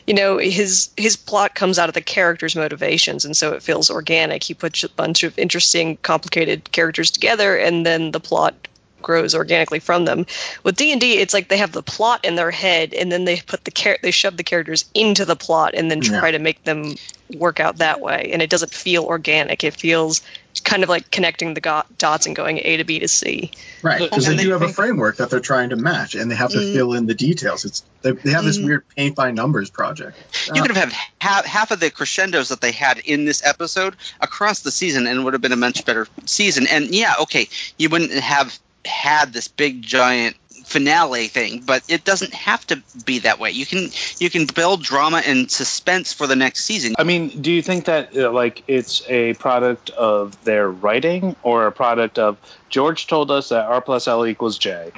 you know, his his plot comes out of the characters' motivations, and so it feels organic. He puts a bunch of interesting, complicated characters together, and then the plot grows organically from them. With D and D, it's like they have the plot in their head, and then they put the char- they shove the characters into the plot, and then try Yeah. to make them work out that way. And it doesn't feel organic. It feels kind of like connecting the go- dots and going A to B to C. Right, because they and do they have a framework that they're trying to match, and they have to Mm. fill in the details. It's they, they have this Mm. weird paint by numbers project. You could have had half, half of the crescendos that they had in this episode across the season, and it would have been a much better season. And yeah, okay, you wouldn't have had this big giant finale thing, but it doesn't have to be that way. You can you can build drama and suspense for the next season. I mean, do you think that uh, like it's a product of their writing or a product of George told us that R plus L equals J?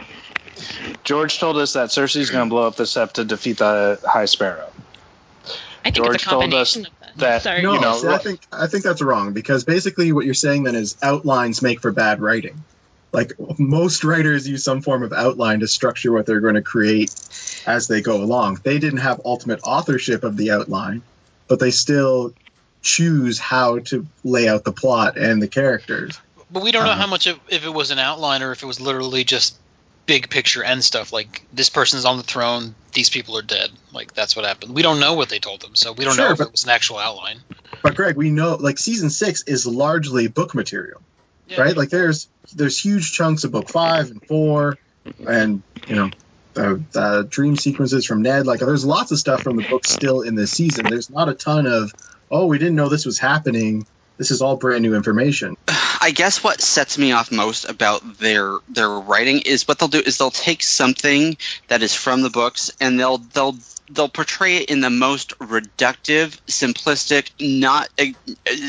George told us that Cersei's going to blow up the Sept to defeat the High Sparrow. I think George it's a told us combination of that. that- Sorry. No, you know, see, I think I think that's wrong because basically what you're saying then is outlines make for bad writing. Like most writers use some form of outline to structure what they're going to create as they go along. They didn't have ultimate authorship of the outline, but they still choose how to lay out the plot and the characters. But we don't know Uh-huh. how much of, if it was an outline or if it was literally just big picture and stuff. Like this person's on the throne, these people are dead. Like that's what happened. We don't know what they told them, so we don't Sure, know if but- it was an actual outline. But Greg, we know like season six is largely book material, Yeah. right? Like there's there's huge chunks of book five and four, and you know the, the dream sequences from Ned. Like there's lots of stuff from the book still in this season. There's not a ton of oh we didn't know this was happening. This is all brand new information. (sighs) I guess what sets me off most about their their writing is what they'll do is they'll take something that is from the books and they'll they'll they'll portray it in the most reductive, simplistic, not uh,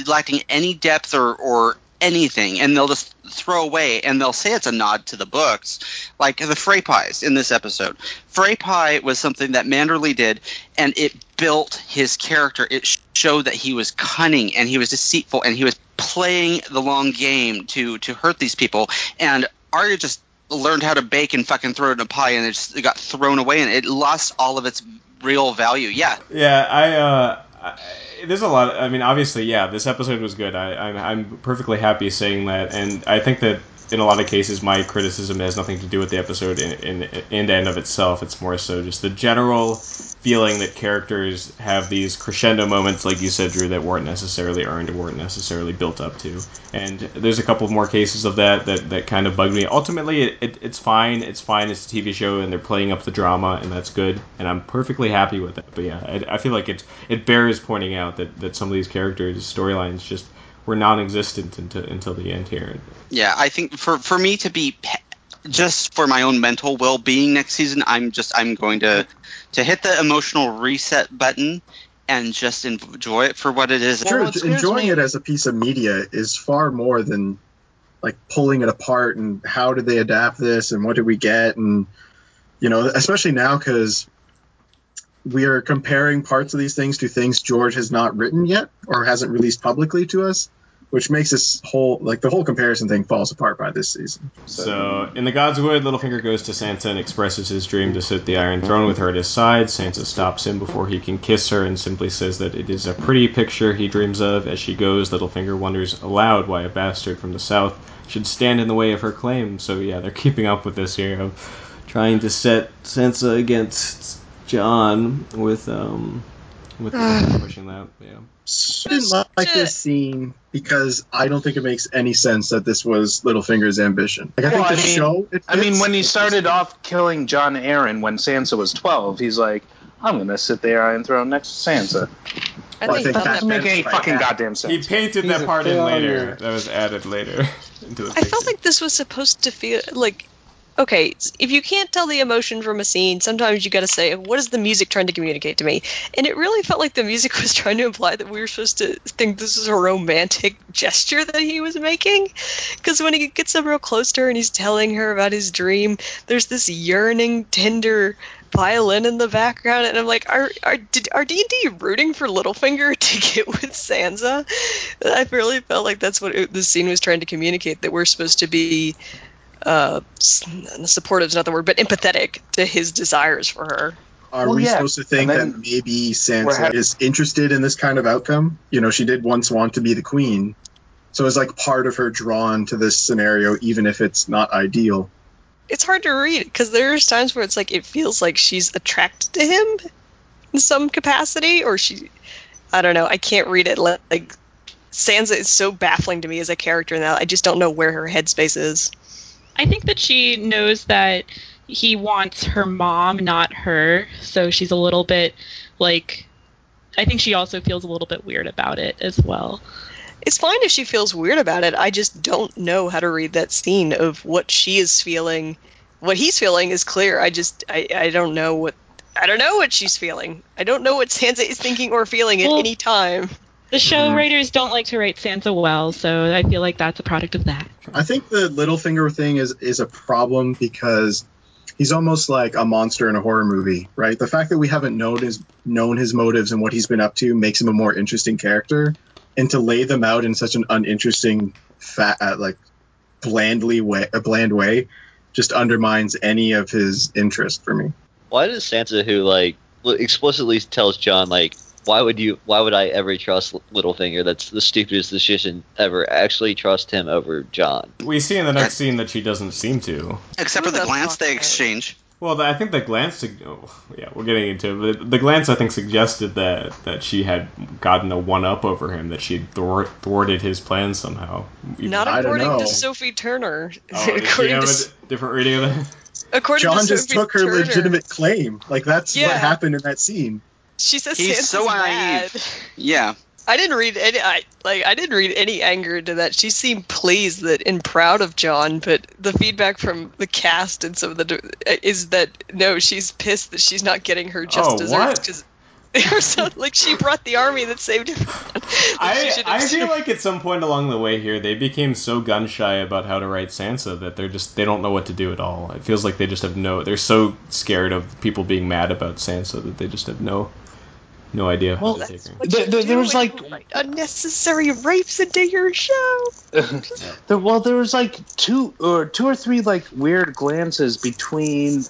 lacking any depth or or anything, and they'll just throw away and they'll say it's a nod to the books, like the Frey pies in this episode. Frey pie was something that Manderley did, and it built his character. It showed that he was cunning and he was deceitful and he was playing the long game to to hurt these people. And Arya just learned how to bake and fucking throw it in a pie, and it just got thrown away, and it lost all of its real value. Yeah, Yeah, I, uh, I there's a lot. I mean, obviously, yeah, this episode was good. I, I'm, I'm perfectly happy saying that, and I think that in a lot of cases, my criticism has nothing to do with the episode in, in, in and of itself. It's more so just the general feeling that characters have these crescendo moments, like you said, Drew, that weren't necessarily earned or weren't necessarily built up to. And there's a couple more cases of that that, that kind of bugged me. Ultimately, it, it, it's fine. It's fine. It's a TV show, and they're playing up the drama, and that's good. And I'm perfectly happy with it. But yeah, I, I feel like it it bears pointing out that, that some of these characters' storylines just were non-existent until until the end here. yeah. I think for for me to be pe- just for my own mental well being next season, I'm just I'm going to to hit the emotional reset button and just enjoy it for what it is. Sure, what enjoying me- it as a piece of media is far more than like pulling it apart and how did they adapt this and what did we get and you know especially now because we are comparing parts of these things to things George has not written yet or hasn't released publicly to us, which makes this whole like the whole comparison thing falls apart by this season. So, in the God's Wood, Littlefinger goes to Sansa and expresses his dream to sit the Iron Throne with her at his side. Sansa stops him before he can kiss her and simply says that it is a pretty picture he dreams of. As she goes, Littlefinger wonders aloud why a bastard from the south should stand in the way of her claim. So, yeah, they're keeping up with this here of trying to set Sansa against Jon with, um, with (sighs) pushing that, yeah. I didn't like this scene because I don't think it makes any sense that this was Littlefinger's ambition. Like I Well, think I mean- show. It I mean, when he started off killing Jon Arryn when Sansa was 12, he's like, I'm going to sit there Iron Throne next to Sansa. I Well, think, think that That doesn't make any Right, fucking yeah. goddamn sense. He painted He's that part in later. That was added later (laughs) into the I felt like this was supposed to feel like okay, if you can't tell the emotion from a scene, sometimes you got to say, what is the music trying to communicate to me? And it really felt like the music (laughs) was trying to imply that we were supposed to think this was a romantic (laughs) gesture that he was making. Because when he gets up real close to her and he's telling her about his dream, there's this yearning, tender violin in the background, and I'm like, are are did, are D and D rooting for Littlefinger (laughs) to get with Sansa? I really felt like that's what it, the scene was trying to communicate that we're supposed to be uh, supportive is not the word, but empathetic to his desires for her. Are Well, we yeah, supposed to think then that maybe Sansa hav- is interested in this kind of outcome? You know, she did once want to be the queen, so it's like part of her drawn to this scenario, even if it's not ideal. it's hard to read because there's times where it's like it feels like she's attracted to him in some capacity, or she, I don't know. I can't read it like, like Sansa is so baffling to me as a character now. I just don't know where her headspace is. I think that she knows that he wants her mom, not her. So she's a little bit like. I think she also feels a little bit weird about it as well. It's fine if she feels weird about it. I just don't know how to read that scene of what she is feeling. What he's feeling is clear. I just I, I don't know what I don't know what she's feeling. I don't know what Sansa is thinking or feeling at Well, any time. The show writers don't like to write Sansa well, so I feel like that's a product of that. I think the Littlefinger thing is is a problem because he's almost like a monster in a horror movie, right? The fact that we haven't known his known his motives and what he's been up to makes him a more interesting character, and to lay them out in such an uninteresting, fat, uh, like blandly way, a bland way, just undermines any of his interest for me. Why does Sansa, who like explicitly tells Jon like, why would you? Why would I ever trust L- Littlefinger? That's the stupidest decision ever. Actually, trust him over Jon. We see in the next scene that she doesn't seem to. Except for the glance they exchange. Well, I think the glance. sug- Oh, yeah, we're getting into it. But the glance, I think, suggested that that she had gotten a one up over him, that she had thwart, thwarted his plan somehow. Not I don't according to Sophie Turner. Oh, (laughs) did she according have to a S- d- different reading of that? according Jon to just Sophie took her Turner, legitimate claim. Like that's Yeah. what happened in that scene. She says He's Sansa's so mad. naive. Yeah. I didn't read any. I like. I didn't read any anger into that. She seemed pleased that and proud of Jon. But the feedback from the cast and some of the is that no, she's pissed that she's not getting her just Oh, desserts what? Because. (laughs) Or so, like she brought the army that saved everyone. (laughs) Like, I, I feel like at some point along the way here, they became so gun shy about how to write Sansa that they're just they don't know what to do at all. It feels like they just have no. They're so scared of people being mad about Sansa that they just have no no idea Well, to take her. What There- you there- was, like- unnecessary rapes into your show. (laughs) There- well, there was like two or two or three like weird glances between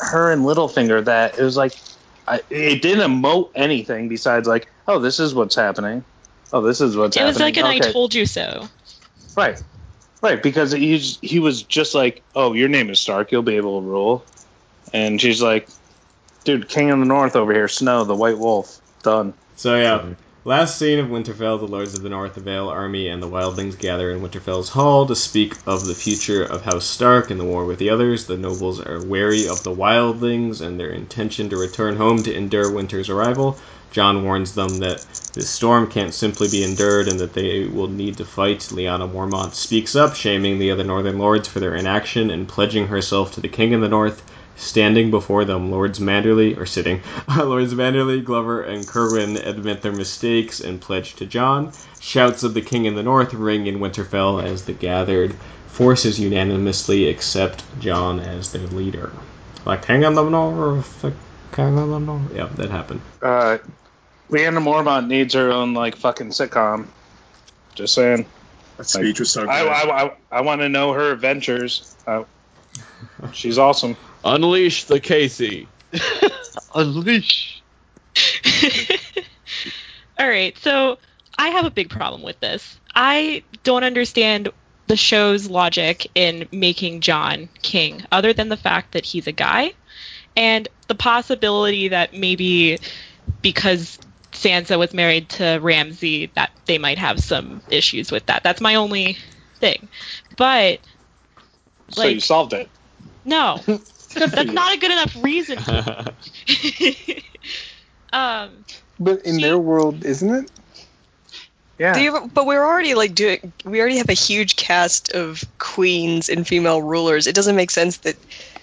her and Littlefinger that it was like I, it didn't emote anything besides like, oh, this is what's happening. Oh, this is what's happening. It was like happening. an I told you so. Right, right, because he's he was just like, oh, your name is Stark, you'll be able to rule, and she's like, dude, King of the North over here, Snow, the White Wolf, done. So yeah, last scene of Winterfell, the Lords of the North, the Vale army, and the Wildlings gather in Winterfell's hall to speak of the future of House Stark and the war with the others. The nobles are wary of the Wildlings and their intention to return home to endure winter's arrival. Jon warns them that this storm can't simply be endured and that they will need to fight. Lyanna Mormont speaks up, shaming the other Northern Lords for their inaction and pledging herself to the King in the North. Standing before them, Lords Manderley, or sitting, (laughs) Lords Manderley, Glover, and Cerwyn admit their mistakes and pledge to Jon. Shouts of the King in the North ring in Winterfell as the gathered forces unanimously accept Jon as their leader. Like King in the North, the King in the North. Yeah, that happened. Uh, Lyanna Mormont needs her own like fucking sitcom. Just saying. That speech was so good. I, I, I, I want to know her adventures. Uh, she's awesome. Unleash the Casey. (laughs) Unleash. (laughs) All right, so I have a big problem with this. I don't understand the show's logic in making Jon king, other than the fact that he's a guy, and the possibility that maybe because Sansa was married to Ramsay, that they might have some issues with that. That's my only thing. But So you solved it. No, (laughs) that's not a good enough reason. (laughs) um, But in their world, isn't it? Yeah. Do you, but we're already like doing. We already have a huge cast of queens and female rulers. It doesn't make sense that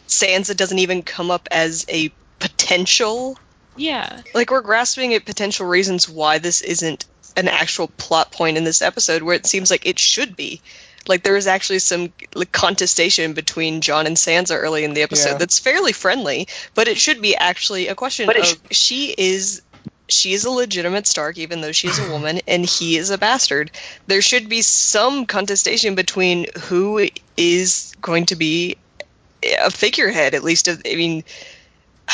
Sansa doesn't even come up as a potential. yeah. Like we're grasping at potential reasons why this isn't an actual plot point in this episode, where it seems like it should be. Like there is actually some like, contestation between Jon and Sansa early in the episode Yeah. that's fairly friendly, but it should be actually a question But it of she is she is a legitimate Stark, even though she is a (laughs) woman, and he is a bastard. There should be some contestation between who is going to be a figurehead, at least. Of, I mean, (sighs)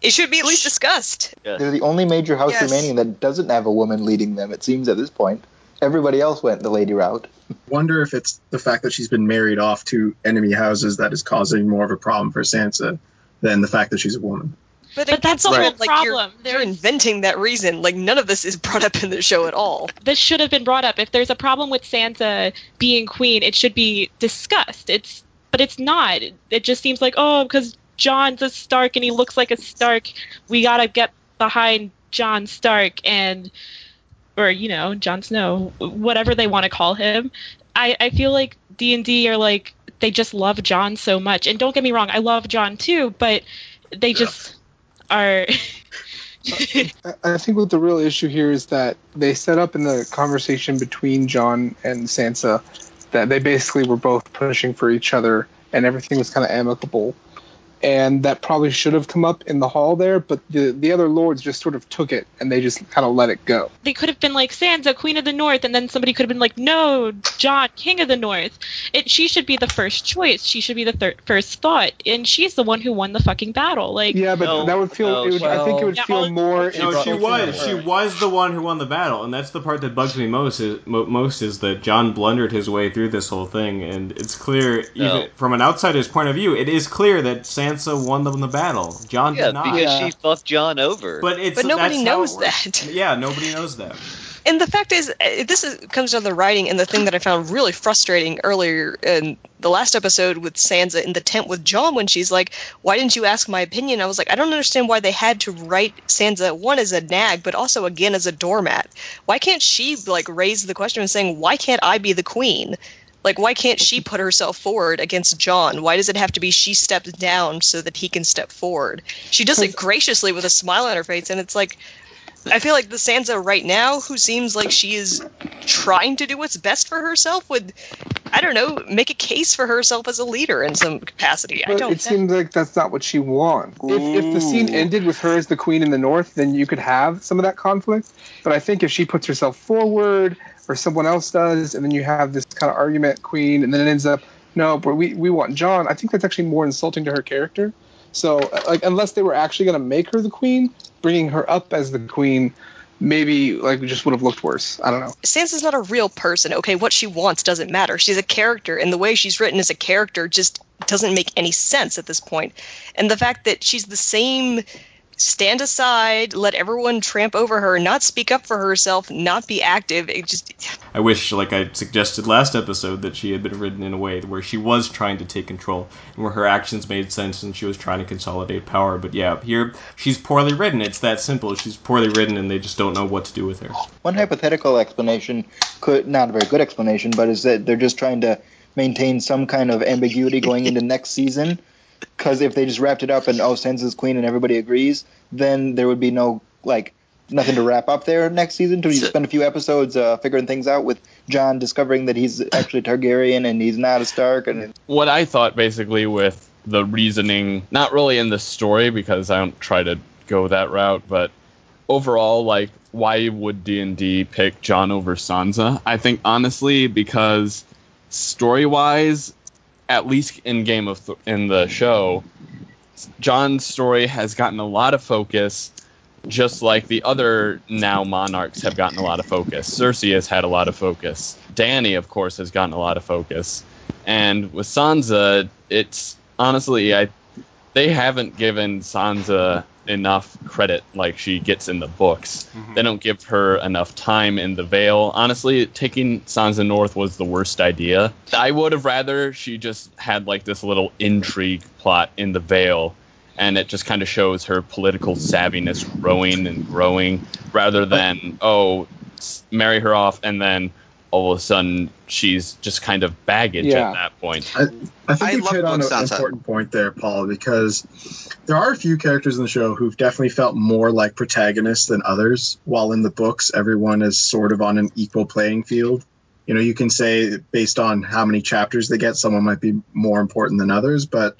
it should be at least discussed. They're the only major house Yes. remaining that doesn't have a woman leading them. It seems at this point. Everybody else went the lady route. Wonder if it's the fact that she's been married off to enemy houses that is causing more of a problem for Sansa than the fact that she's a woman. But, But that's the again, whole like, problem. You're, you're inventing that reason. Like none of this is brought up in the show at all. this should have been brought up. If there's a problem with Sansa being queen, it should be discussed. It's but it's not. It just seems like oh, because Jon's a Stark and he looks like a Stark, we gotta get behind Jon Stark and or you know Jon Snow, whatever they want to call him. I I feel like D and D are like they just love Jon so much. And don't get me wrong, I love Jon too, but they just are. (laughs) I- I think what the real issue here is that they set up in the conversation between Jon and Sansa that they basically were both pushing for each other and everything was kind of amicable. And that probably should have come up in the hall there, but the the other lords just sort of took it and they just kind of let it go. they could have been like Sansa, Queen of the North, and then somebody could have been like, no, Jon, King of the North. It she should be the first choice. She should be the thir- first thought, and she's the one who won the fucking battle. Like, Yeah, but No, that would feel. no, it would, I think it would well- feel more. No, she was. She was the one who won the battle, and that's the part that bugs me most. Is mo- most is that Jon blundered his way through this whole thing, and it's clear, even from an outsider's point of view, it is clear that Sansa won them the battle. Jon Yeah, did not. because Yeah. she fucked Jon over. but it's But nobody that's how it knows that. (laughs) Yeah, nobody knows that. And the fact is, uh, this is, comes down to the writing, and the thing that I found really frustrating earlier in the last episode with Sansa in the tent with Jon, when she's like, "Why didn't you ask my opinion?" I was like, I don't understand why they had to write Sansa one as a nag, but also again as a doormat. Why can't she like raise the question and saying, "Why can't I be the queen?" Like, why can't she put herself forward against Jon? Why does it have to be she steps down so that he can step forward? She does it graciously with a smile on her face, and it's like, I feel like the Sansa right now, who seems like she is trying to do what's best for herself, would, I don't know, make a case for herself as a leader in some capacity. I don't. it seems like that's not what she wants. If, if the scene ended with her as the queen in the north, then you could have some of that conflict. But I think if she puts herself forward, or someone else does, and then you have this kind of argument, queen, and then it ends up, no, but we, we want Jon. I think that's actually more insulting to her character. So, like, unless they were actually going to make her the queen, bringing her up as the queen, maybe like just would have looked worse. I don't know. Sansa's not a real person. Okay, what she wants doesn't matter. She's a character, and the way she's written as a character just doesn't make any sense at this point. And the fact that she's the same stand aside, let everyone tramp over her, not speak up for herself, not be active, it just I wish, like I suggested last episode, that she had been written in a way where she was trying to take control and where her actions made sense and she was trying to consolidate power. But yeah, here she's poorly written. It's that simple. She's poorly written and they just don't know what to do with her. One hypothetical explanation could not a very good explanation, but is that they're just trying to maintain some kind of ambiguity going into next season. Because if they just wrapped it up and oh, Sansa's queen and everybody agrees, then there would be no like nothing to wrap up there next season. To spend a few episodes uh, figuring things out with Jon discovering that he's actually Targaryen and he's not a Stark. And what I thought basically with the reasoning, not really in the story because I don't try to go that route, but overall, like why would D and D pick Jon over Sansa? I think honestly because story wise, at least in Game of Th- in the show, Jon's story has gotten a lot of focus. Just like the other now monarchs have gotten a lot of focus. Cersei has had a lot of focus. Danny, of course, has gotten a lot of focus. And with Sansa, it's honestly, I they haven't given Sansa enough credit like she gets in the books. Mm-hmm. They don't give her enough time in the Vale. Honestly, taking Sansa North was the worst idea. I would have rather she just had like this little intrigue plot in the Vale and it just kind of shows her political savviness growing and growing rather than oh marry her off and then all of a sudden she's just kind of baggage Yeah. at that point. I, I think I you've hit on an important point there, Paul, because there are a few characters in the show who've definitely felt more like protagonists than others, while in the books, everyone is sort of on an equal playing field. You know, you can say based on how many chapters they get, someone might be more important than others, but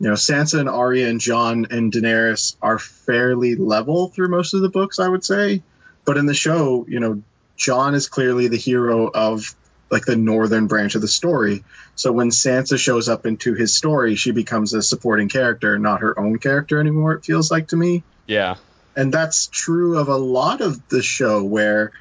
you know, Sansa and Arya and Jon and Daenerys are fairly level through most of the books, I would say. But in the show, you know, Jon is clearly the hero of like the northern branch of the story. So when Sansa shows up into his story, she becomes a supporting character, not her own character anymore, it feels like to me. Yeah. And that's true of a lot of the show where,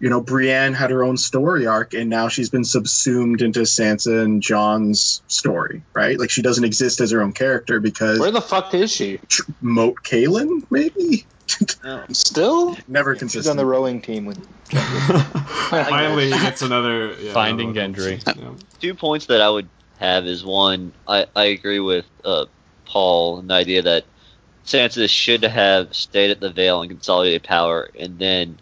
you know, Brienne had her own story arc, and now she's been subsumed into Sansa and Jon's story, right? Like she doesn't exist as her own character because where the fuck is she? Moat Cailin, maybe. (laughs) Still never She's consistent. on the rowing team with. (laughs) Finally, it's another yeah, Finding Gendry. Yeah. Two points that I would have is one, I, I agree with uh, Paul in the idea that Sansa should have stayed at the Vale and consolidated power, and then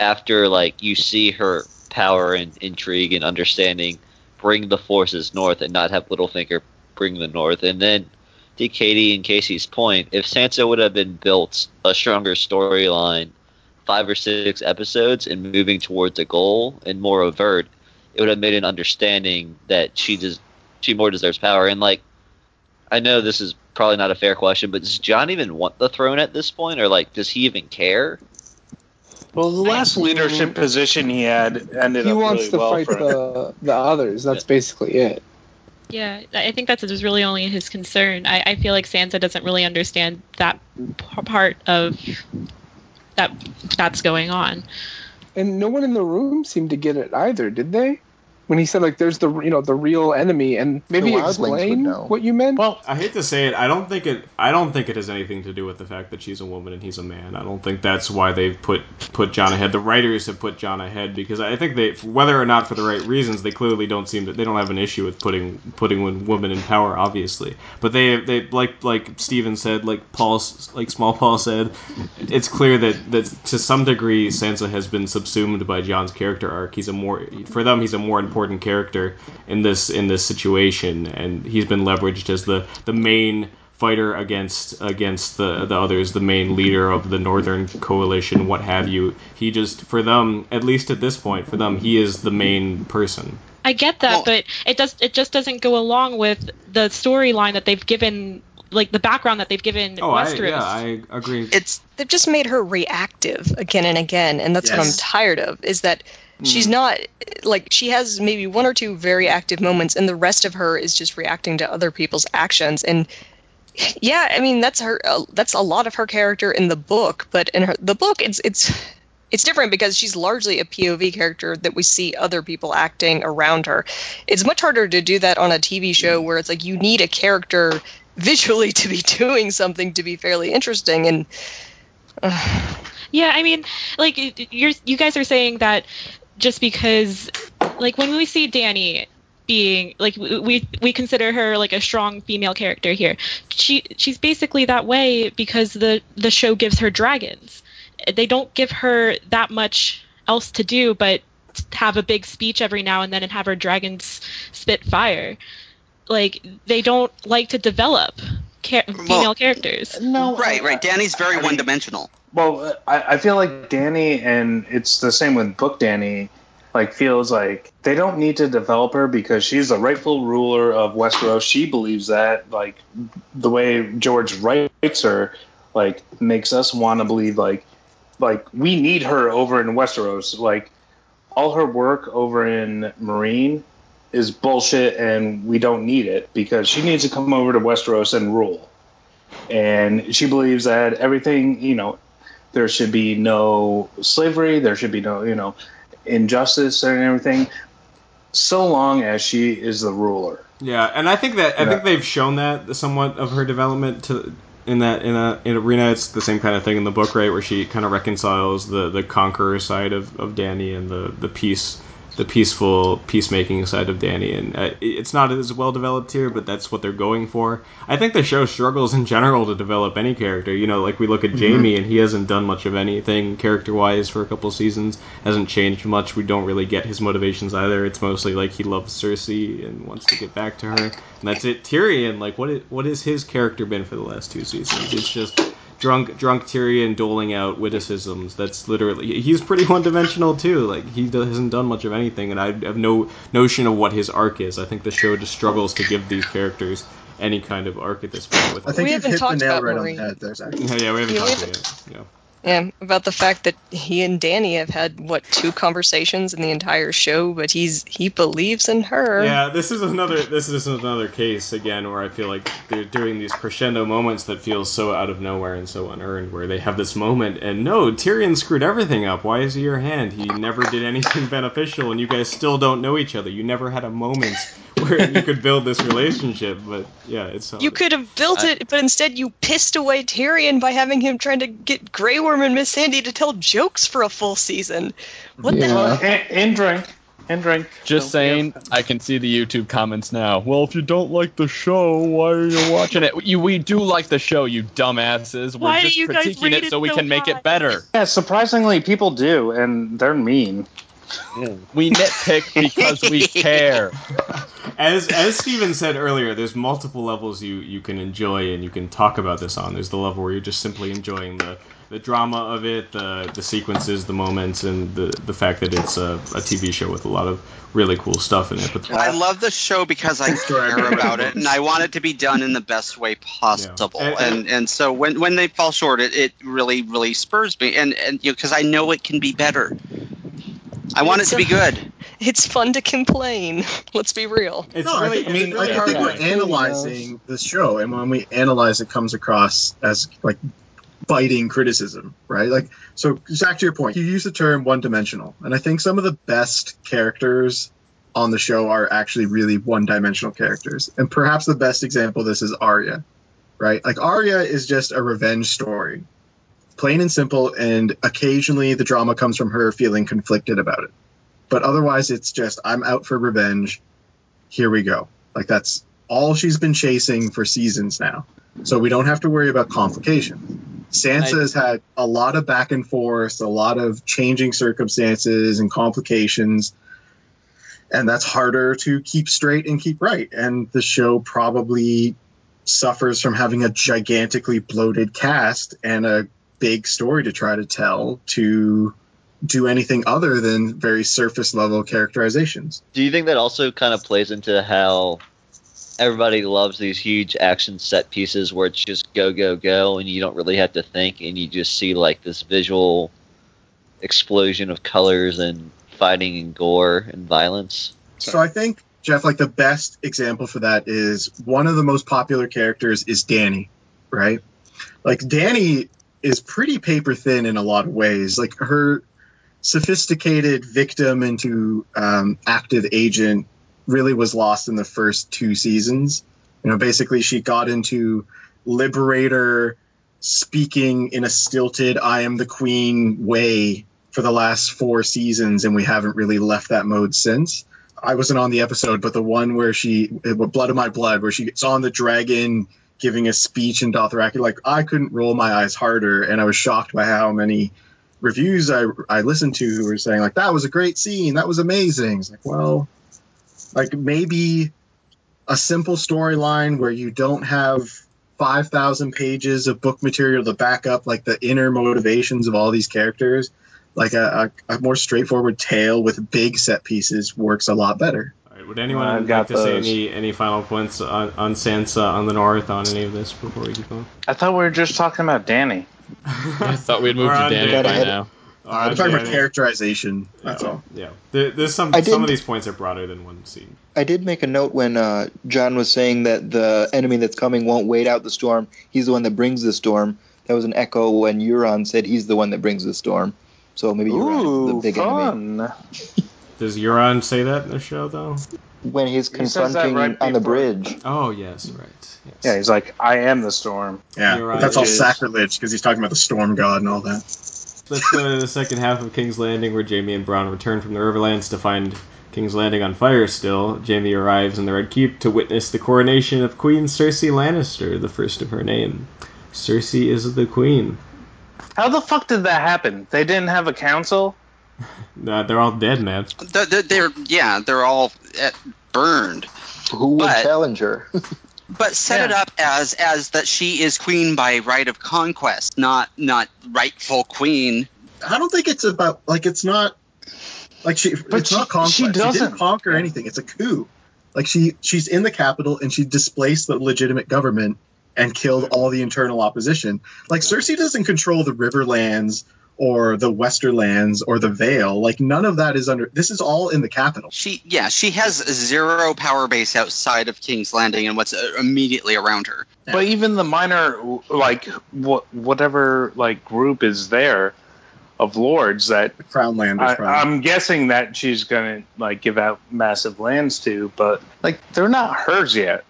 after like you see her power and intrigue and understanding, bring the forces north and not have Littlefinger bring the north, and then to Katie and Casey's point, if Sansa would have been built a stronger storyline, five or six episodes, and moving towards a goal and more overt, it would have made an understanding that she does she more deserves power. And like, I know this is probably not a fair question, but does Jon even want the throne at this point, or like, does he even care? Well, the last leadership position he had ended He up He wants really to well fight for him. the the others. That's basically it. Yeah, I think that's was really only his concern. I, I feel like Sansa doesn't really understand that part of that that's going on. And no one in the room seemed to get it either, did they? When he said like, "There's the you know the real enemy," and maybe explain what you meant. Well, I hate to say it, I don't think it. I don't think it has anything to do with the fact that she's a woman and he's a man. I don't think that's why they've put put Jon ahead. The writers have put Jon ahead because I think they, whether or not for the right reasons, they clearly don't seem to. They don't have an issue with putting putting women in power, obviously. But they they like like Steven said, like Paul, like Small Paul said, it's clear that that to some degree Sansa has been subsumed by Jon's character arc. He's a more for them he's a more important character in this in this situation, and he's been leveraged as the the main fighter against against the the others, the main leader of the Northern Coalition, what have you. He just for them, at least at this point, for them, he is the main person. I get that, Well- but it does it just doesn't go along with the storyline that they've given, like the background that they've given Oh, I, yeah, I agree. It's They've just made her reactive again and again, and that's what I'm tired of. Is that she's not like she has maybe one or two very active moments, and the rest of her is just reacting to other people's actions. And yeah, I mean that's her. Uh, that's a lot of her character in the book, but in her the book, it's it's it's different because she's largely a POV character that we see other people acting around her. It's much harder to do that on a TV show where it's like you need a character (laughs) visually to be doing something to be fairly interesting and Yeah, I mean, like you're you guys are saying that just because, like when we see Danny being like we we consider her like a strong female character here. She she's basically that way because the the show gives her dragons. They don't give her that much else to do but have a big speech every now and then and have her dragons spit fire. Like they don't like to develop cha- female characters. no, right, right. Danny's very I mean- one-dimensional. Well, I, I feel like Danny, and it's the same with Book Danny, like feels like they don't need to develop her because she's the rightful ruler of Westeros. She believes that, like the way George writes her, like makes us want to believe like, like we need her over in Westeros. Like all her work over in Meereen is bullshit, and we don't need it because she needs to come over to Westeros and rule. And she believes that everything, you know, there should be no slavery, there should be no, you know, injustice and everything, so long as she is the ruler. Yeah, and I think that I Yeah. think they've shown that somewhat of her development to in that in a in arena. It's the same kind of thing in the book, right, where she kind of reconciles the the conqueror side of, of Danny and the the peace the peaceful peacemaking side of Danny, and uh, it's not as well developed here, but that's what they're going for. I think the show struggles in general to develop any character. You know, like we look at Jaime, and he hasn't done much of anything character wise for a couple seasons. Hasn't changed much. We don't really get his motivations either. It's mostly like he loves Cersei and wants to get back to her, and that's it. Tyrion, like what is, what has his character been for the last two seasons? It's just drunk drunk Tyrion doling out witticisms. That's literally he's pretty one dimensional too. Like he do- hasn't done much of anything, and I have no notion of what his arc is. I think the show just struggles to give these characters any kind of arc at this point. With I think We you've haven't hit the talked nail about right Maureen. on the head there, Zach. yeah, yeah, we haven't Yeah, we talked about it. Yeah. Yeah, about the fact that he and Danny have had what two conversations in the entire show, but he's he believes in her. Yeah, this is another this is another case again where I feel like they're doing these crescendo moments that feel so out of nowhere and so unearned where they have this moment and no, Tyrion screwed everything up. Why is he your hand? He never did anything (laughs) beneficial and you guys still don't know each other. You never had a moment (laughs) where you could build this relationship, but yeah, it's You could have built it, but instead you pissed away Tyrion by having him trying to get Grey Worm and Missandei to tell jokes for a full season. What the hell? and, and drink. And drink. Just saying, I can see the YouTube comments now. Well, if you don't like the show, why are you watching it? You, we do like the show, you dumbasses. We're Why do just you guys critiquing rate it it so we so can make high? it better. Yeah, surprisingly, people do, and they're mean. (laughs) We nitpick because we care. As as Steven said earlier, there's multiple levels you, you can enjoy and you can talk about this on. There's the level where you're just simply enjoying the, the drama of it, the the sequences, the moments, and the the fact that it's a, a TV show with a lot of really cool stuff in it. But I love the show because I care about it and I want it to be done in the best way possible. Yeah. And- And, and so when when they fall short, it, it really really spurs me and and you because I know it can be better. I want it to be good. (laughs) It's fun to complain. Let's be real. it's no, really, I, think, it's I, really I hard. think we're to- analyzing the show, and when we analyze, it comes across as like biting criticism, right? Like, so Zach, to your point, you use the term one-dimensional, and I think some of the best characters on the show are actually really one-dimensional characters, and perhaps the best example of this is Arya, right? Like Arya is just a revenge story, plain and simple, and occasionally the drama comes from her feeling conflicted about it, but otherwise it's just I'm out for revenge. Here we go. Like that's all she's been chasing for seasons now. So we don't have to worry about complications. Sansa I- has had a lot of back and forth, a lot of changing circumstances and complications. And that's harder to keep straight and keep right. And the show probably suffers from having a gigantically bloated cast and a big story to try to tell to do anything other than very surface level characterizations. Do you think that also kind of plays into how everybody loves these huge action set pieces where it's just go go go and you don't really have to think and you just see like this visual explosion of colors and fighting and gore and violence? So I think Jeff, like the best example for that is one of the most popular characters is Danny, right? Like Danny is pretty paper thin in a lot of ways. Like her sophisticated victim into um, active agent really was lost in the first two seasons. You know, basically she got into liberator speaking in a stilted "I am the queen" way for the last four seasons, and we haven't really left that mode since. I wasn't on the episode, but the one where she, Blood of My Blood, where she gets on the dragon giving a speech in Dothraki, like I couldn't roll my eyes harder, and I was shocked by how many reviews I I listened to who were saying like that was a great scene, that was amazing. It's like, well, like maybe a simple storyline where you don't have 5,000 pages of book material to back up like the inner motivations of all these characters like a, a, a more straightforward tale with big set pieces works a lot better. All right, would anyone I've like got to say any any final points on, on Sansa on the north on any of this before we keep going? I thought we were just talking about Danny. (laughs) I thought we'd moved to Danny Danny. by now. Uh, I'm talking about characterization. That's yeah. all. Yeah, there, there's some I some of these points are broader than one scene. I did make a note when uh, Jon was saying that the enemy that's coming won't wait out the storm. He's the one that brings the storm. That was an echo when Euron said he's the one that brings the storm. So maybe Euron is Ooh, the big enemy. (laughs) fun. Does Euron say that in the show though? When he's He confronting right on the bridge. Oh yes, right. Yes. Yeah, he's like, I am the storm. Yeah, You're right. that's all is- sacrilege because he's talking about the storm god and all that. Let's go to the second half of King's Landing, where Jaime and Bronn return from the Riverlands to find King's Landing on fire still. Jaime arrives in the Red Keep to witness the coronation of Queen Cersei Lannister, the first of her name. Cersei is the queen. How the fuck did that happen? They didn't have a council? (laughs) Uh, they're all dead, man. They're, they're, they're yeah, they're all uh, burned. Who would But- challenge her? (laughs) But set it up as as that she is queen by right of conquest, not not rightful queen. I don't think it's about like it's not like she. But it's she- not conquest. she She, doesn't- didn't conquer anything. It's a coup. Like she she's in the capital and she displaced the legitimate government and killed all the internal opposition. Like Cersei doesn't control the Riverlands or the Westerlands or the Vale. Like none of that is under. This is all in the capital. She yeah, she has zero power base outside of King's Landing and what's uh, immediately around her. But even the minor, like what whatever like group is there of lords that Crownlanders. I, probably. I'm guessing that she's gonna like give out massive lands to, but like they're not hers yet.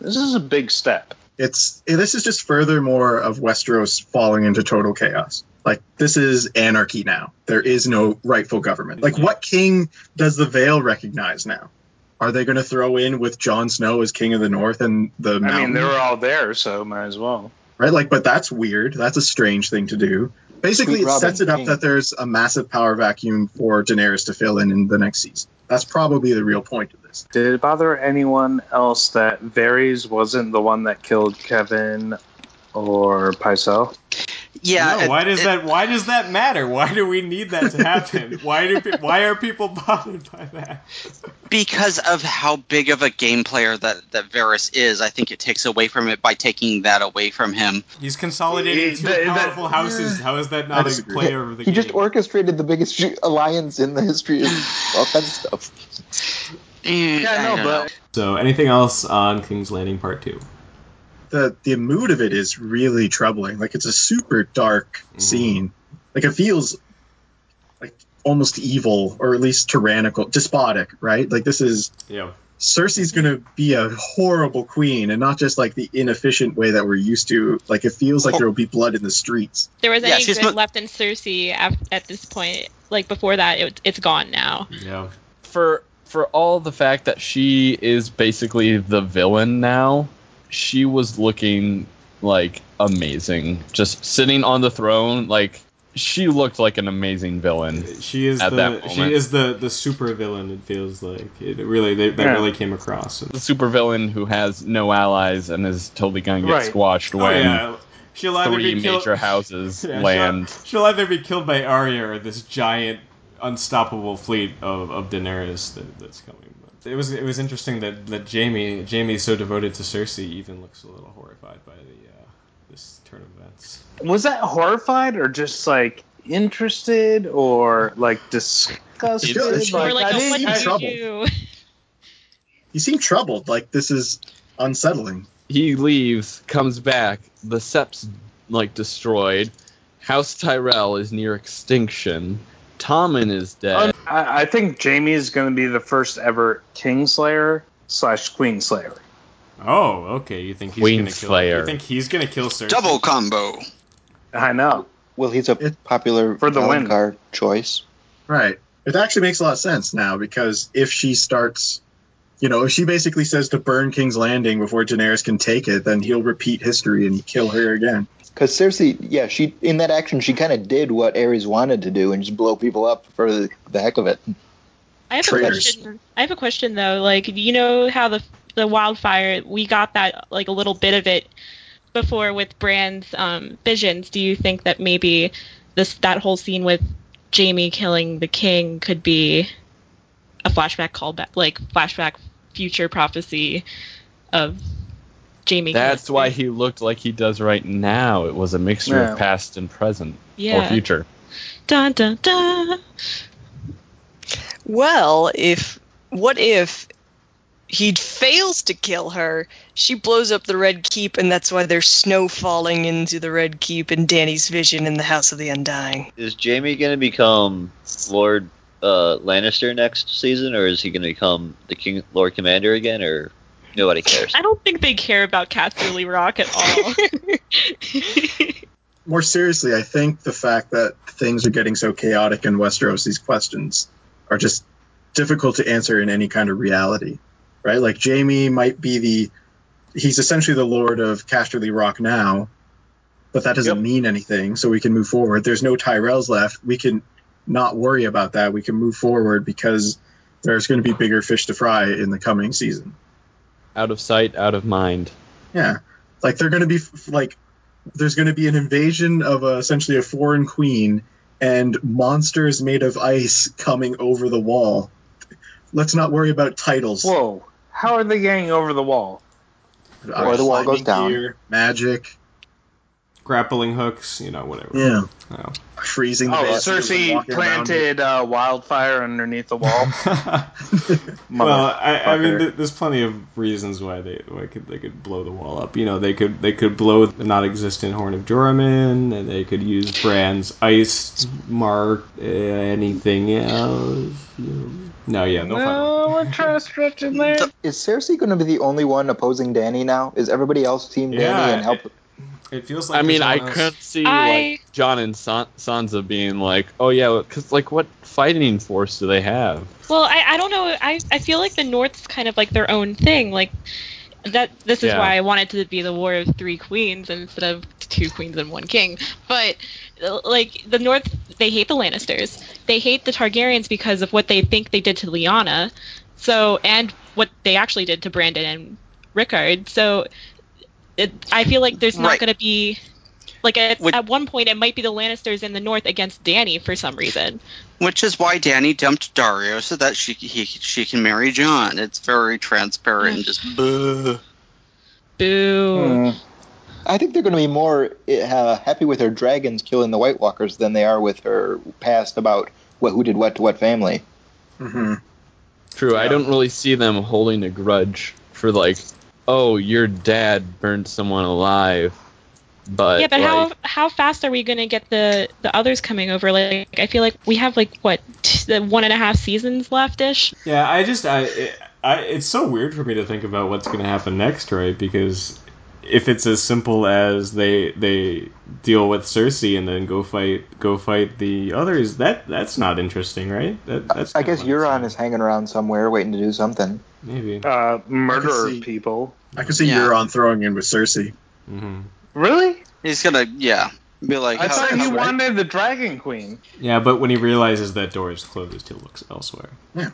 This is a big step. it's this is just furthermore of Westeros falling into total chaos. Like this is anarchy now. There is no rightful government. Like what king does the Vale recognize now? Are they going to throw in with Jon Snow as king of the North and the I mean, they were all there, so might as well. right? Like, but that's weird. That's a strange thing to do. Basically, Sweet it Robin sets it up King. that there's a massive power vacuum for Daenerys to fill in in the next season. That's probably the real point of this. Did it bother anyone else that Varys wasn't the one that killed Kevan or Pycelle? Yeah, no, it- why does it- that? Why does that matter? Why do we need that to (laughs) happen? why do? pe- Why are people (laughs) bothered by that? because of how big of a game player that that Varys is, I think it takes away from it by taking that away from him. He's consolidating two The- the- powerful houses. How is that I not a player of the he game? just orchestrated the biggest alliance in the history of all kinds of stuff. (sighs) Yeah, I no, don't but know. so, anything else on King's Landing Part Two? The the mood of it is really troubling. Like it's a super dark Mhm. scene. Like it feels like almost evil or at least tyrannical, despotic, right? Like this is Yeah. Cersei's going to be a horrible queen and not just like the inefficient way that we're used to. Like it feels like there will be blood in the streets. There was Yeah, any she's good mo- left in Cersei af- at this point. Like before that, it, it's gone now. Yeah. for for all the fact that she is basically the villain now, she was looking like amazing. Just sitting on the throne, like she looked like an amazing villain. She is At the that she is the the super villain. It feels like it really they, that Yeah. really came across. The super villain who has no allies and is totally gonna get Right. squashed Oh when yeah, she'll either three be killed. major houses (laughs) Yeah, she'll- land. She'll, either be killed by Arya or this giant, unstoppable fleet of, of Daenerys that, that's coming. But it was it was interesting that, that Jaime Jaime so devoted to Cersei even looks a little horrified by the uh, this turn of events. was that horrified or just like interested or like disgusted? It's- or like, I didn't what see did you trouble. do? (laughs) You seem troubled. Like this is unsettling. he leaves, comes back, the Sept's like destroyed. House Tyrell is near extinction. Tommen is dead. Um, I, I think Jaime is going to be the first ever Kingslayer slash Queenslayer. Oh, okay. You think he's Queen gonna kill? Slayer. You think he's gonna kill Cersei? Double combo. I know. Well, he's a It- popular For the win. Valonqar choice. Right. It actually makes a lot of sense now because if she starts, you know, if she basically says to burn King's Landing before Daenerys can take it, then he'll repeat history and kill her again. Because Cersei, yeah, she in that action she kind of did what Aerys wanted to do and just blow people up for the, the heck of it. I have Traitors. a question. I have a question though. Like, you know how the the wildfire we got that like a little bit of it before with Bran's um, visions. Do you think that maybe this that whole scene with Jaime killing the king could be a flashback callback, like flashback future prophecy of Jaime? That's killing- why he looked like he does right now. It was a mixture Yeah. of past and present Yeah. or future. Dun dun dun. Well, if what if he fails to kill her? She blows up the Red Keep, and that's why there's snow falling into the Red Keep in Danny's vision in the House of the Undying. Is Jaime going to become Lord uh, Lannister next season, or is he going to become the King Lord Commander again, or nobody cares? I don't think they care about Casterly Rock at all. (laughs) More seriously, I think the fact that things are getting so chaotic in Westeros, these questions are just difficult to answer in any kind of reality, right? Like Jaime might be the, he's essentially the Lord of Casterly Rock now, but that doesn't Yep. mean anything. So we can move forward. There's no Tyrells left. We can not worry about that. We can move forward because there's going to be bigger fish to fry in the coming season. Out of sight, out of mind. Yeah, like they're going to be like there's going to be an invasion of a, essentially a foreign queen and monsters made of ice coming over the wall. Let's not worry about titles. Whoa. How are they getting over the wall? Or the wall goes down. gear, magic. Grappling hooks, you know, whatever. Yeah. Oh. Freezing the Oh, Cersei walking around planted uh, wildfire underneath the wall. (laughs) well, I, I mean, th- there's plenty of reasons why they why could they could blow the wall up. You know, they could they could blow the non-existent Horn of Joramun, and they could use Bran's ice mark. Uh, anything else? You know. No, yeah, no. final. no, we're trying to stretch in there. Is Cersei going to be the only one opposing Danny now? Is everybody else Team Danny Yeah, and help? It, it feels like. I mean, I no one else- could see I- like Jon and San- Sansa being like, "Oh yeah," because like, what fighting force do they have? Well, I, I don't know. I, I feel like the North's kind of like their own thing. Like that. This is Yeah. why I wanted to be the War of Three Queens instead of two queens and one king. But like the North, they hate the Lannisters. They hate the Targaryens because of what they think they did to Lyanna. So and what they actually did to Brandon and Rickard. So it, I feel like there's not Right. going to be. Like at, Would- at one point, it might be the Lannisters in the North against Danny for some reason. Which is why Danny dumped Daario so that she he, she can marry Jon. It's very transparent and just boo. Boo. Hmm. I think they're going to be more uh, happy with her dragons killing the White Walkers than they are with her past about what who did what to what family. hmm True, I don't really see them holding a grudge for like, "Oh, your dad burned someone alive." But yeah, but like, how how fast are we going to get the the others coming over? Like, I feel like we have like what t- the one and a half seasons left ish. Yeah, I just I, it, I it's so weird for me to think about what's going to happen next, right? Because if it's as simple as they they deal with Cersei and then go fight go fight the others, that that's not interesting, right? That, that's I guess Euron is hanging around somewhere waiting to do something. maybe. Uh, murder people. I can see Yeah. Euron throwing in with Cersei. hmm Really? He's gonna yeah be like. I how- thought how- he wanted the Dragon Queen. Yeah, but when he realizes that door is closed, he looks elsewhere. Yeah.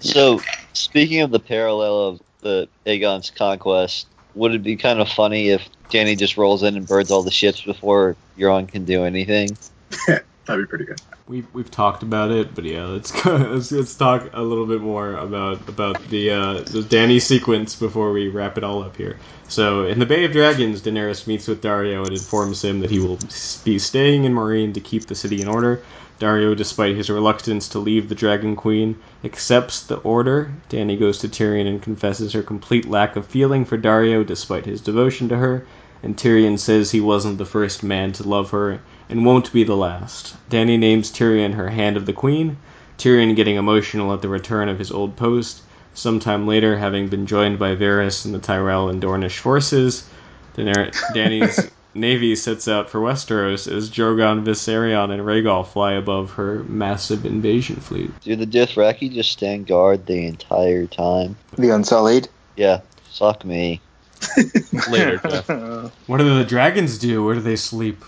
So, speaking of the parallel of the Aegon's conquest, would it be kind of funny if Danny just rolls in and burns all the ships before Euron can do anything? (laughs) That'd be pretty good. We've we've talked about it, but yeah, let's (laughs) let's let's talk a little bit more about about the uh, the Danny sequence before we wrap it all up here. So, in the Bay of Dragons, Daenerys meets with Daario and informs him that he will be staying in Meereen to keep the city in order. Daario, despite his reluctance to leave the Dragon Queen, accepts the order. Danny goes to Tyrion and confesses her complete lack of feeling for Daario despite his devotion to her, and Tyrion says he wasn't the first man to love her and won't be the last. Danny names Tyrion her Hand of the Queen, Tyrion getting emotional at the return of his old post. Sometime later, having been joined by Varys and the Tyrell and Dornish forces, Daener- Danny's (laughs) navy sets out for Westeros as Drogon, Viserion, and Rhaegal fly above her massive invasion fleet. Do the Dothraki just stand guard the entire time? The Unsullied. Yeah, suck me. (laughs) later, Jeff. What do the dragons do? Where do they sleep?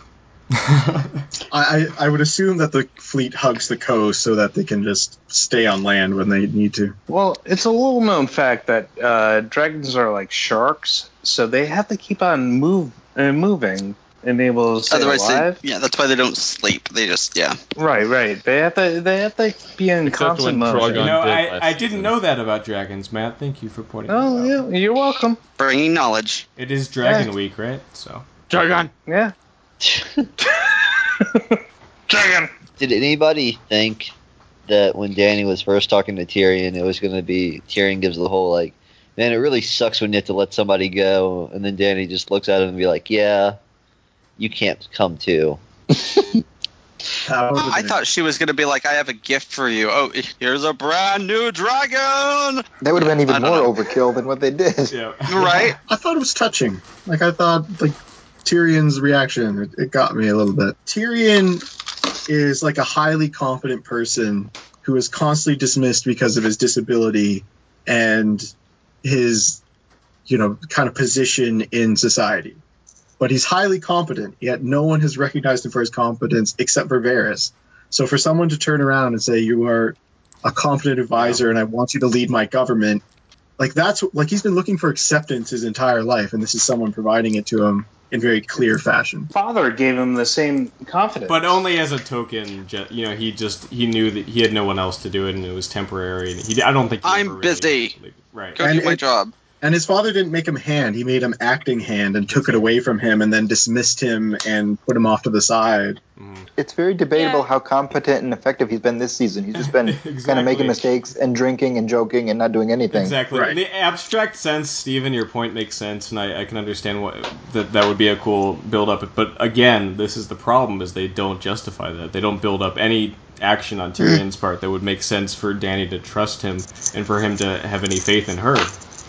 (laughs) I, I I would assume that the fleet hugs the coast so that they can just stay on land when they need to. Well, it's a little known fact that uh, dragons are like sharks, so they have to keep on move uh, moving and able to stay Otherwise, they, yeah, that's why they don't sleep. They just yeah. Right, right. They have to. They have to be in Except constant motion. You know, I, I didn't season. know that about dragons, Matt. Thank you for pointing Oh, that out. yeah. You're welcome. Bringing knowledge. It is Dragon Yeah. Week, right? So Dragon. Yeah. Dragon. Did anybody think that when Danny was first talking to Tyrion, it was going to be Tyrion gives the whole like, man, it really sucks when you have to let somebody go, and then Danny just looks at him and be like, yeah, you can't come too. (laughs) That I thought she was gonna be like, I have a gift for you. Oh, here's a brand new dragon. That would have been even more know. overkill than what they did. yeah, Right? I thought it was touching. Like I thought, like Tyrion's reaction, it, it got me a little bit. Tyrion is like a highly confident person who is constantly dismissed because of his disability and his, you know, kind of position in society. But he's highly competent, yet no one has recognized him for his competence except for Varys. So for someone to turn around and say you are a competent advisor and I want you to lead my government, like that's like he's been looking for acceptance his entire life, and this is someone providing it to him in very clear fashion. Father gave him the same confidence. but only as a token. You know, he just he knew that he had no one else to do it, and it was temporary. And he, I don't think. He I'm ever really- busy. Right. Go And do my it- job. And his father didn't make him hand; he made him acting hand and took it away from him, and then dismissed him and put him off to the side. Mm. It's very debatable Yeah. how competent and effective he's been this season. He's just been kind of making mistakes and drinking and joking and not doing anything. Exactly. Right. In the abstract sense, Stephen, your point makes sense, and I, I can understand what that that would be a cool build up. But again, this is the problem: is they don't justify that. They don't build up any action on Tyrion's part that would make sense for Danny to trust him and for him to have any faith in her.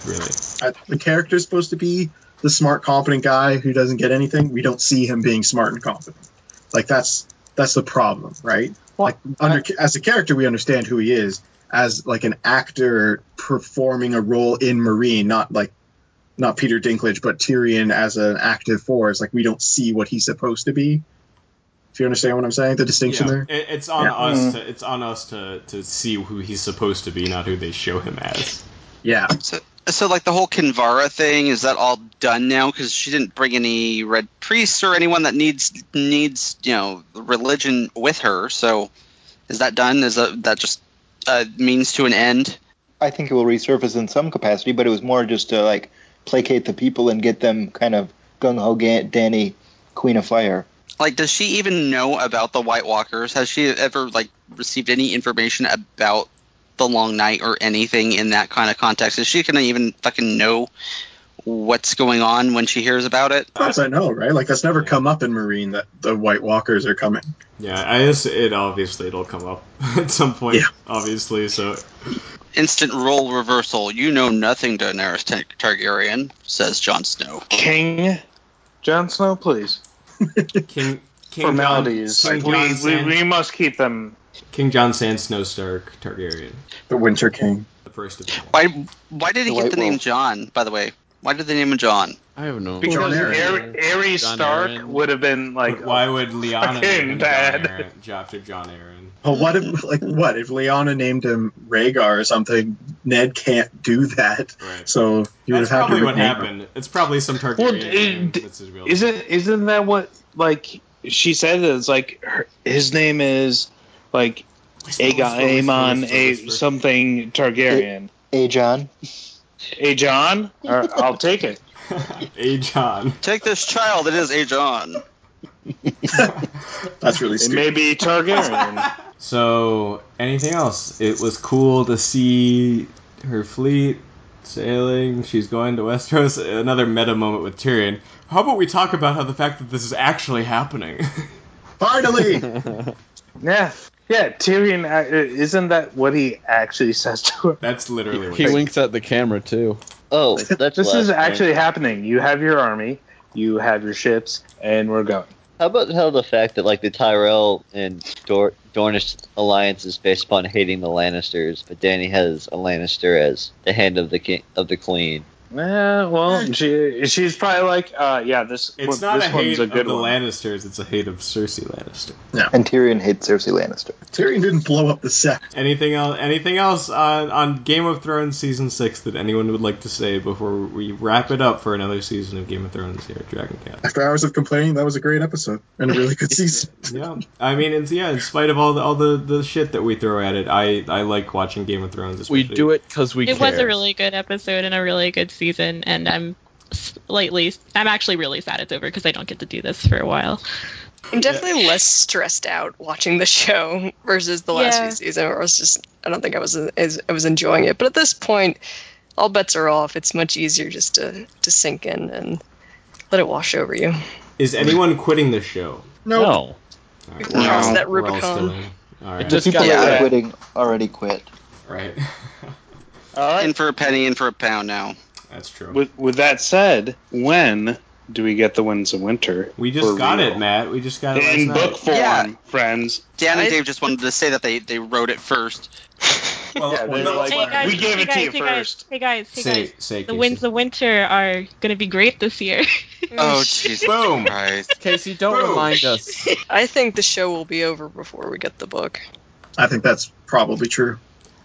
Really. The character's supposed to be the smart, competent guy who doesn't get anything. We don't see him being smart and competent. Like that's that's the problem, right? like under as a character, we understand who he is. As like an actor performing a role in Meereen, not like not Peter Dinklage, but Tyrion as an active force. Like we don't see what he's supposed to be. If you understand what I'm saying, the distinction Yeah. there. It, it's on Yeah. us. Mm-hmm. To, it's on us to to see who he's supposed to be, not who they show him as. Yeah. So, so like the whole Kinvara thing is that all done now? Because she didn't bring any red priests or anyone that needs needs you know religion with her. So is that done? Is that that just a means to an end? I think it will resurface in some capacity, but it was more just to like placate the people and get them kind of gung ho Danny, Queen of Fire. Like, does she even know about the White Walkers? Has she ever like received any information about the Long Night or anything in that kind of context? Is she gonna even fucking know what's going on when she hears about it? Of course, I know, right? Like that's never come up in Meereen that the White Walkers are coming. Yeah, I guess it obviously it'll come up (laughs) at some point. Yeah. Obviously, so Instant role reversal. You know nothing, Daenerys Tar- Targaryen, says Jon Snow. King Jon Snow, please. King King Formalities. Jon, King, we, Jon we, Sand, we must keep them. King Jon Sand Snow Stark Targaryen, The Winter King. the first of them. Why? Why did he The get the name Wolf. Jon? By the way, why did they name him Jon? I have no. Because Jon Aerys Jon Stark Aaron. would have been like. But why would Lyanna fucking name him bad. Jon Arryn, after Jon Arryn? Oh, what if like what if Lyanna named him Rhaegar or something? Ned can't do that, Right. so he would That's have had to probably what rename him. happened. It's probably some Targaryen Well, name. it- That's his real Isn't isn't that what like she said? It's like her, his name is like Whisper, Aegon whisper, whisper, A something Targaryen. Hey, Jon. A Jon? I'll take it. (laughs) A Jon. Take this child. It is a Jon. (laughs) That's really It stupid. may be Targaryen. (laughs) So, anything else? It was cool to see her fleet sailing. She's going to Westeros. Another meta moment with Tyrion. How about we talk about how the fact that this is actually happening? (laughs) Finally, (laughs) yeah, yeah. Tyrion uh, isn't that what he actually says to her? That's literally what He it is. winks at the camera too. Oh, (laughs) that's This is night. actually happening. You have your army, you have your ships, and we're going. How about how the fact that like the Tyrell and Dor- Dornish alliance is based upon hating the Lannisters, but Danny has a Lannister as the hand of the king of the queen. Yeah, well, eh. she she's probably like, uh, yeah, this It's one- not this a one's hate a of good the one. Lannisters, it's a hate of Cersei Lannister. And Tyrion hates Cersei Lannister. Tyrion didn't blow up the Sept. Anything else? Anything else on, on Game of Thrones season six that anyone would like to say before we wrap it up for another season of Game of Thrones here at Dragon Cat? After hours of complaining, that was a great episode and a really good (laughs) season. Yeah, I mean, it's yeah. In spite of all the all the, the shit that we throw at it, I I like watching Game of Thrones. We do it because we it care. was a really good episode and a really good season, and I'm slightly, I'm actually really sad it's over because I don't get to do this for a while. I'm definitely less stressed out watching the show (laughs) versus the last Yeah. few seasons. Where I was just, I don't think I was as I was enjoying it. But at this point, all bets are off. It's much easier just to to sink in and let it wash over you. Is anyone quitting the show? No, No. All right, No. Cross that we're all Rubicon. still. All right, just people got that yeah. are quitting already quit. right. (laughs) All right. In for a penny, in for a pound now. That's true. With with that said, when do we get the Winds of Winter? we just got real? it, Matt. We just got it in last book form, Yeah. friends. Dan and I- Dave just wanted to say that they, they wrote it first. (laughs) Well, Yeah, they like, Hey guys, we gave hey it to you hey first. Guys, hey guys, hey say guys. say The Casey. winds of winter are going to be great this year. (laughs) Oh, (laughs) Jesus Boom. Christ. Casey, don't Boom. remind us. I think the show will be over before we get the book. I think that's probably true.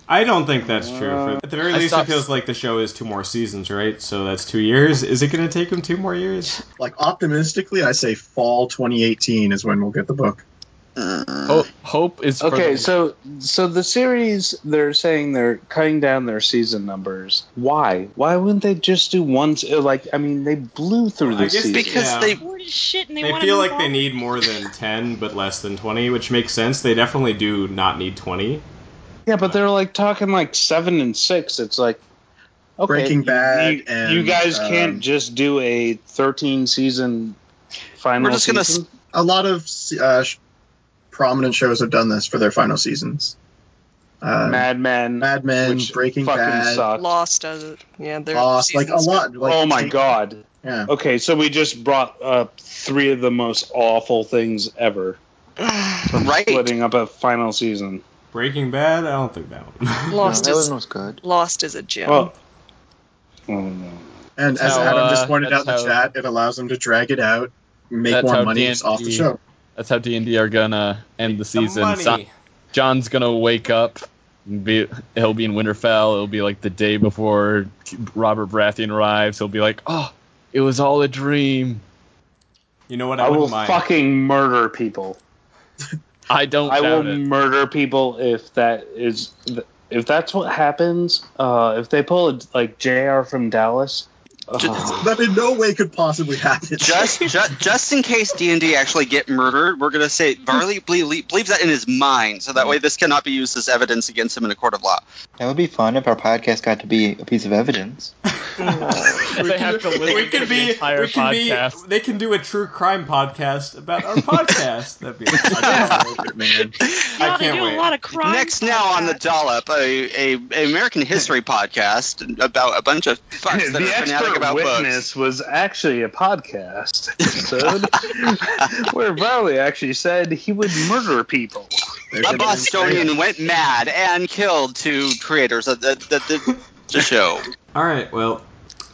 I don't think that's true. For, at the very I least, it feels like the show is two more seasons, right? So that's two years. Is it going to take them two more years? Like optimistically, I say fall 2018 is when we'll get the book. Uh, hope, hope is Okay, the- so so the series they're saying they're cutting down their season numbers. Why? Why wouldn't they just do one? Uh, like, I mean, they blew through I this guess season. Because yeah. they shit, and they, They want feel to like they need more than 10, but less than 20, which makes sense. They definitely do not need 20. Yeah, but they're like talking like seven and six. It's like okay, Breaking you- Bad You, and, you guys um, can't just do a thirteen season final. We're just gonna season? a lot of uh, prominent shows have done this for their final seasons. Uh, Mad Men, Mad Men, which Breaking fucking Bad, sucked. Lost does it. Yeah, they're Lost, like a lot. Like, oh my god. Yeah. Okay, so we just brought up three of the most awful things ever. (sighs) right. Splitting up a final season. Breaking Bad, I don't think that one. (laughs) No, Lost that is one was good. Lost is a gem. Well, oh no. And That's as how, Adam uh, just pointed out in the chat, it allows them to drag it out, make more money D&D off the show. That's how D and D are gonna end the season. money. Son- Jon's gonna wake up. Be, he'll be in Winterfell. It'll be like the day before Robert Baratheon arrives. He'll be like, "Oh, it was all a dream." You know what? I, I will mind. fucking murder people. (laughs) I don't I will it. murder people if that is if that's what happens. Uh, if they pull a, like Jr. from Dallas. uh, That in no way could possibly happen. Just, just, just in case D and D actually get murdered, we're gonna say Varley ble- believes that in his mind, so that way this cannot be used as evidence against him in a court of law. That would be fun if our podcast got to be a piece of evidence. (laughs) they have to listen we could the be. entire We could podcast. be. They can do a true crime podcast about our podcast. That'd be. (laughs) man. I can't do wait. a lot of crime. Next, now on the dollop, a, a, a American history (laughs) podcast about a bunch of fucks that the are fanatic expert about books. witness was actually a podcast episode where Varley actually said he would murder people. There's A an Bostonian went mad and killed two creators of the, the, the, (laughs) the show. All right, well,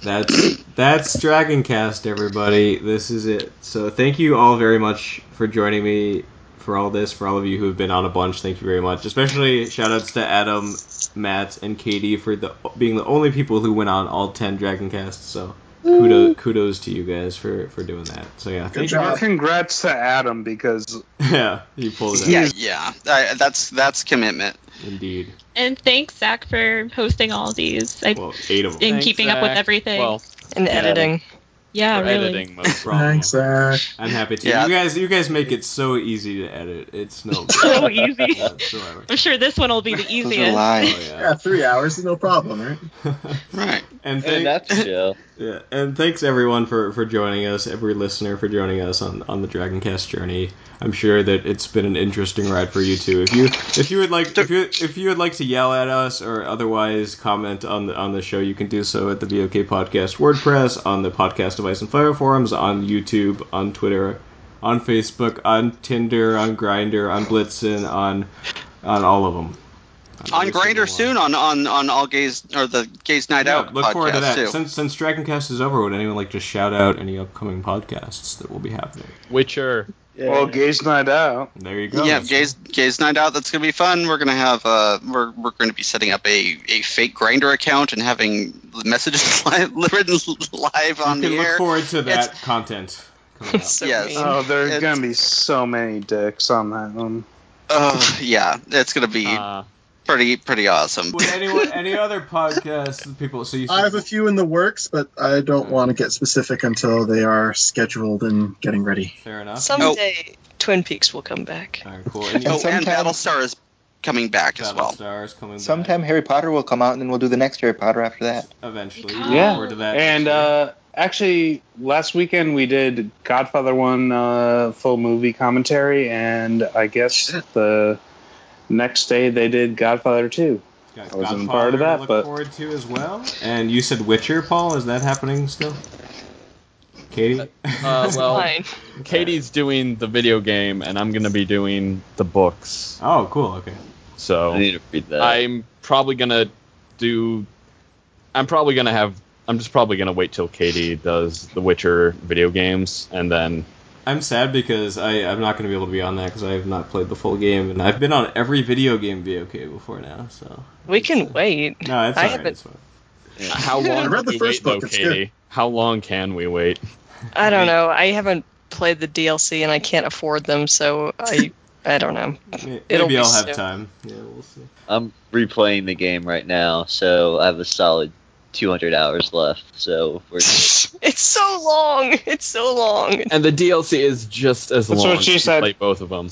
that's that's Dragoncast, everybody. This is it. So thank you all very much for joining me for all this. For all of you who have been on a bunch, thank you very much. Especially shout outs to Adam, Matt, and Katie for the being the only people who went on all ten Dragoncasts. So kudos mm. kudos to you guys for for doing that. So yeah, thank Well, job. congrats to Adam because. (laughs) Yeah, you pulled it out. Yeah, yeah, I, that's that's commitment. Indeed. And thanks, Zach, for hosting all these I, Well, eight of them. and Thanks, keeping up with everything. Well, and editing. yeah, for really. editing most. (laughs) Thanks, Zach. I'm happy to. Yeah. You guys, you guys make it so easy to edit. It's no (laughs) So easy. whatsoever. I'm sure this one will be the easiest. Oh lies. Yeah, three hours is no problem, right? Right. and And thank, that's a show. Yeah, and thanks everyone for, for joining us, every listener for joining us on, on the Dragoncast journey. I'm sure that it's been an interesting ride for you too. If you if you would like if you if you would like to yell at us or otherwise comment on the on the show, you can do so at the VOK Podcast WordPress, on the Podcast of Ice and Fire forums, on YouTube, on Twitter, on Facebook, on Tinder, on Grindr, on Blitzen, on on all of them. On every Grindr soon, on, on on all gays or the gays night Yeah, out look podcast forward to that. too. Since since Dragoncast is over, would anyone like to shout out any upcoming podcasts that will be happening? Witcher. well, Gays Night Out. There you go. Yeah, gays gays night out. That's gonna be fun. We're gonna have uh, we're we're going to be setting up a, a fake Grindr account and having messages (laughs) live, written live on you can the look air. forward to that It's- content. coming (laughs) up. So Yes. mean. Oh, there's It's- gonna be so many dicks on that one. Uh, yeah, it's gonna be Uh, pretty pretty awesome. Would anyone, (laughs) any other podcasts, people? So you I have a few in the works, but I don't want to get specific until they are scheduled and getting ready. fair enough. Someday Twin Peaks will come back. All right, cool. And Oh, you, and sometime- Battlestar is coming back as well. Battlestar's coming back Sometime Harry Potter will come out, and then we'll do the next Harry Potter after that. eventually. Yeah. Yeah. forward to that. And uh, actually, last weekend we did Godfather One uh, full movie commentary, and I guess the next day they did Godfather Two. Got I wasn't Godfather part of to that, look but- forward to as well. And you said Witcher, Paul. Is that happening still? Katie. uh, (laughs) well, Fine. Katie's doing the video game, and I'm gonna be doing the books. oh, cool. Okay. So I need to read that. I'm probably gonna do. I'm probably gonna have. I'm just probably gonna wait till Katie does the Witcher video games, and then I'm sad because I, I'm not going to be able to be on that because I have not played the full game, and I've been on every video game VOK before now. So We can wait. no, it's I alright. haven't- It's fine. how (laughs) long? I read the first book, though, it's Katie? How long can we wait? I don't know. I haven't played the DLC and I can't afford them, so I I don't know. (laughs) May- It'll Maybe I'll have soon. time. Yeah, we'll see. I'm replaying the game right now, so I have a solid 200 hours left. So we're (laughs) It's so long. It's so long. And the DLC is just as That's long. what she if you said. Play both of them.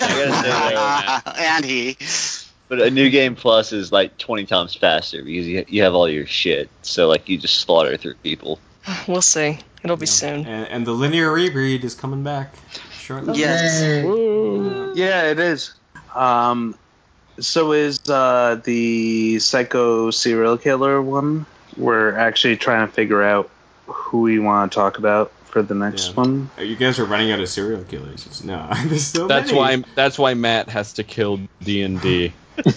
I gotta say, though, (laughs) and he. but a new game plus is like 20 times faster because you, you have all your shit. So like you just slaughter through people. (sighs) We'll see. It'll be soon. And, and the linear reread is coming back shortly. Yes. Yeah, it is. Um, so is uh, the psycho serial killer one. We're actually trying to figure out who we want to talk about for the next Yeah. one. You guys are running out of serial killers. It's- No, (laughs) there's so That's many. why. That's why Matt has to kill D and D. (laughs)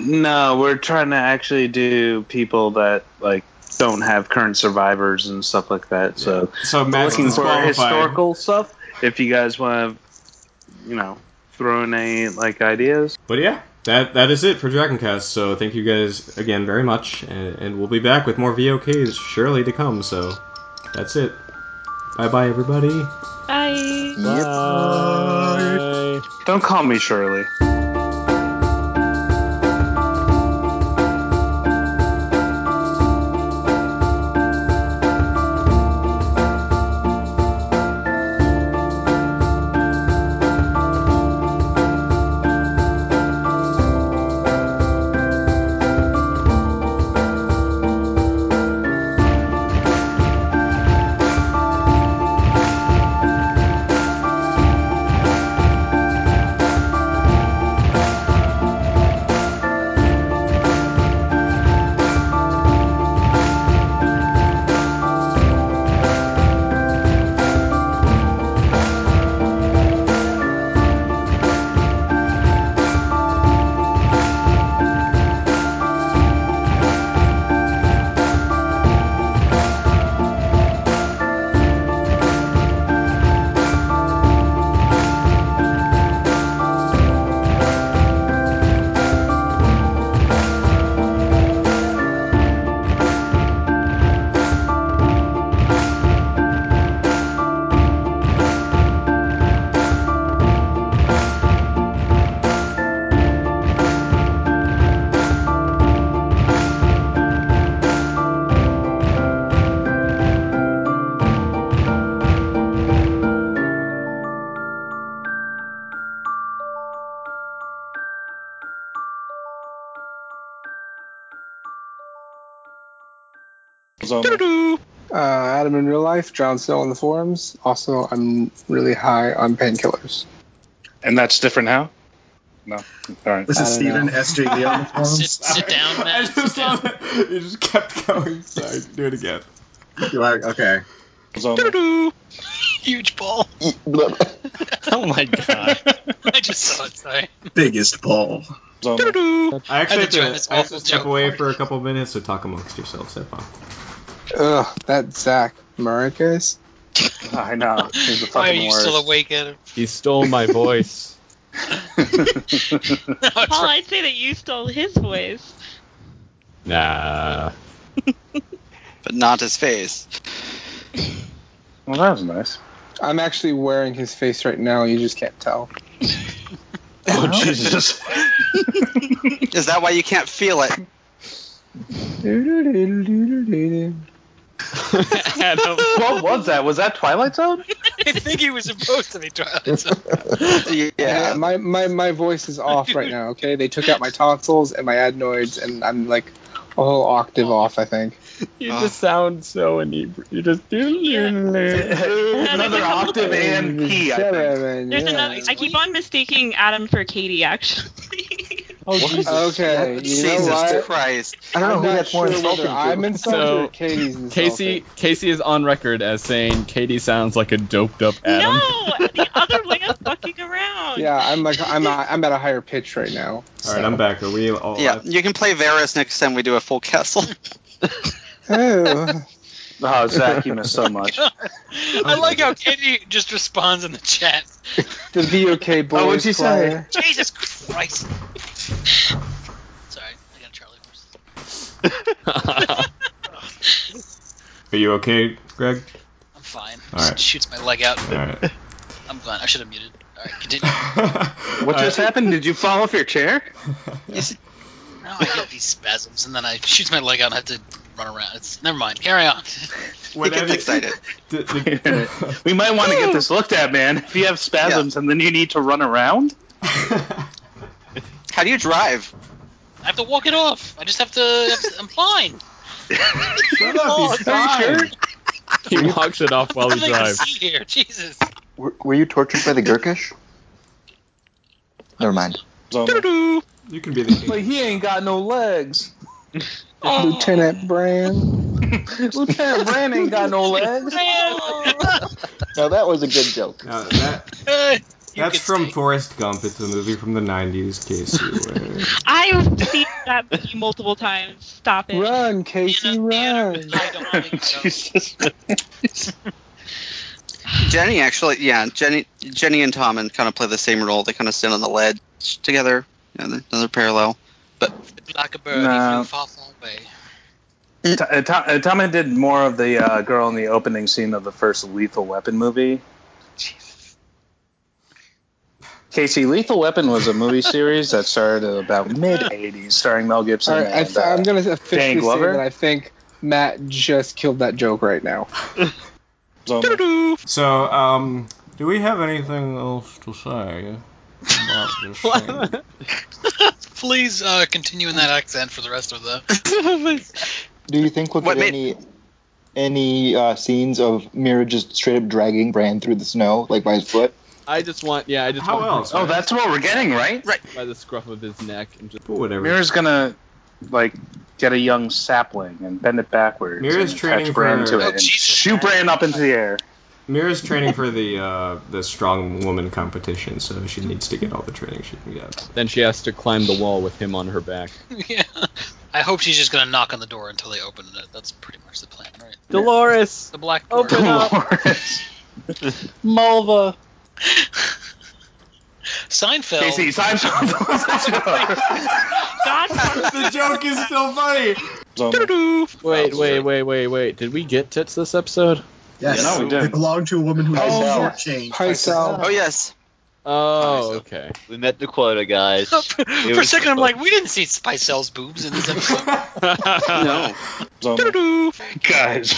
No, we're trying to actually do people that like don't have current survivors and stuff like that. So So we're Matt's looking for historical stuff. If you guys want to, you know, throw in any like ideas. But yeah, that that is it for Dragoncast. So thank you guys again very much, and, and we'll be back with more VOKs surely to come. So that's it. Bye bye everybody. Bye. Bye. Don't call me Shirley. Adam in Jon Snow in the forums. Also, I'm really high on painkillers. And that's different how? No. All right. This is don't Stephen know. SJV on the (laughs) forums. sit down, (laughs) I just Sit down. love it. You just kept going. Sorry, do it again. You like- okay. Doo-doo. (laughs) Huge ball. Oh my god. I just saw it. Sorry. Biggest ball. Doo-doo. I actually I've have to, I have to step away for- for a couple of minutes, so talk amongst yourselves. Have fun. Ugh, that Zach Marcus. (laughs) I know. He's the Why are fucking you worst. still awake, Adam? He stole my voice. (laughs) (laughs) No, Paul. I'd say that you stole his voice. Nah. But not his face. well, that was nice. I'm actually wearing his face right now. You just can't tell. Oh, Jesus. Is that why you can't feel it? (laughs) Adam. what was that? Was that Twilight Zone? (laughs) I think he was supposed to be Twilight (laughs) Zone. Yeah, Yeah. my, my my voice is off right now. Okay, they took out my tonsils and my adenoids, and I'm like a whole octave off. I think. (laughs) You just ah. sound so inebriated. You just. (laughs) Another (laughs) octave and key, I think. There's yeah. another. I keep on mistaking Adam for Katie, actually. Oh Jesus. Okay, you know Jesus what? Christ. I don't know I'm who not that's more insulting whether I'm insulted So, Katie's insulted. Casey Casey is on record as saying Katie sounds like a doped up Adam. No, the other way fucking around. Yeah, I'm like I'm I'm at a higher pitch right now. All so. right, I'm back. Are we all? Yeah, you can play Varys next time we do a full castle. (laughs) Oh. Oh, Zach, you missed so much. (laughs) I like how Katie just responds in the chat. The VOK boys. (laughs) Oh, what'd you say? Jesus Christ. Sorry, I got a Charlie horse. Are you okay, Greg? I'm fine. All Just right. shoots my leg out. All right. I'm fine. I should have muted. All right, continue. (laughs) What just happened? Did you fall off your chair? (laughs) Yes. No, I get these spasms, and then I shoots my leg out and I have to run around. It's never mind. Carry on. (laughs) He gets excited. The- the- we might want to get this looked at, man. If you have spasms and then you need to run around, How do you drive? I have to walk it off. I just have to. Have to I'm fine. Shut up, he's oh, Are you fine. He walks it off while he Nothing I can drives. see here. Jesus. Were, were you tortured by the Gurkish? Never mind. Um, Doo-doo. You can be the king. Like he ain't got no legs. (laughs) Oh. Lieutenant Brand. (laughs) Lieutenant Brand ain't got no legs. (laughs) Now that was a good joke. Now, that, that's from stay. Forrest Gump. It's a movie from the 90s, Casey. I've seen that movie multiple times. Stop it. Run, Casey, run. I don't think so. Jesus. Jenny actually, yeah, Jenny, Jenny and Tom and kind of play the same role. They kind of stand on the ledge together. Yeah, another parallel. Like a bird, No. he flew far, far away. T- uh, Tom, uh, Tama did more of the uh, girl in the opening scene of the first Lethal Weapon movie. Casey, Lethal Weapon was a movie series that started about (laughs) mid '80s, starring Mel Gibson. All right, I and, th- I'm uh, gonna officially Dan say that I think Matt just killed that joke right now. (laughs) Zombie. so, um, do we have anything else to say about this (laughs) thing? (laughs) Please uh, continue in that accent for the rest of the. (laughs) Do you think we'll get made- any any uh, scenes of Meera just straight up dragging Bran through the snow, like by his foot? I just want, yeah, I just How want else? Oh, that's what we're getting, right? Right. by the scruff of his neck and just. But whatever. Meera's gonna like get a young sapling and bend it backwards. Meera's and training attach Bran for- to it Oh, and Jesus, shoot man. Bran up into the air. Meera's training for (laughs) the uh, the strong woman competition, so she needs to get all the training she can get. Then she has to climb the wall with him on her back. (laughs) yeah. I hope she's just gonna knock on the door until they open it. That's pretty much the plan, right? (laughs) Dolores, The black door. open up. Dolores. Mulva. Seinfeld. Casey, Seinfeld. (laughs) the joke is still funny. Wait, wait, wait, wait, wait. Did we get tits this episode? Yes, No, we didn't. they belong to a woman who Oh, is no. shortchanged. Oh yes, Oh, okay. We met the quota, guys. (laughs) For a second, I'm like, we didn't see Spicel's boobs in this episode. (laughs) no. Zombie. Guys.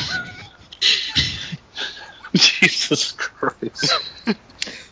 Jesus Christ.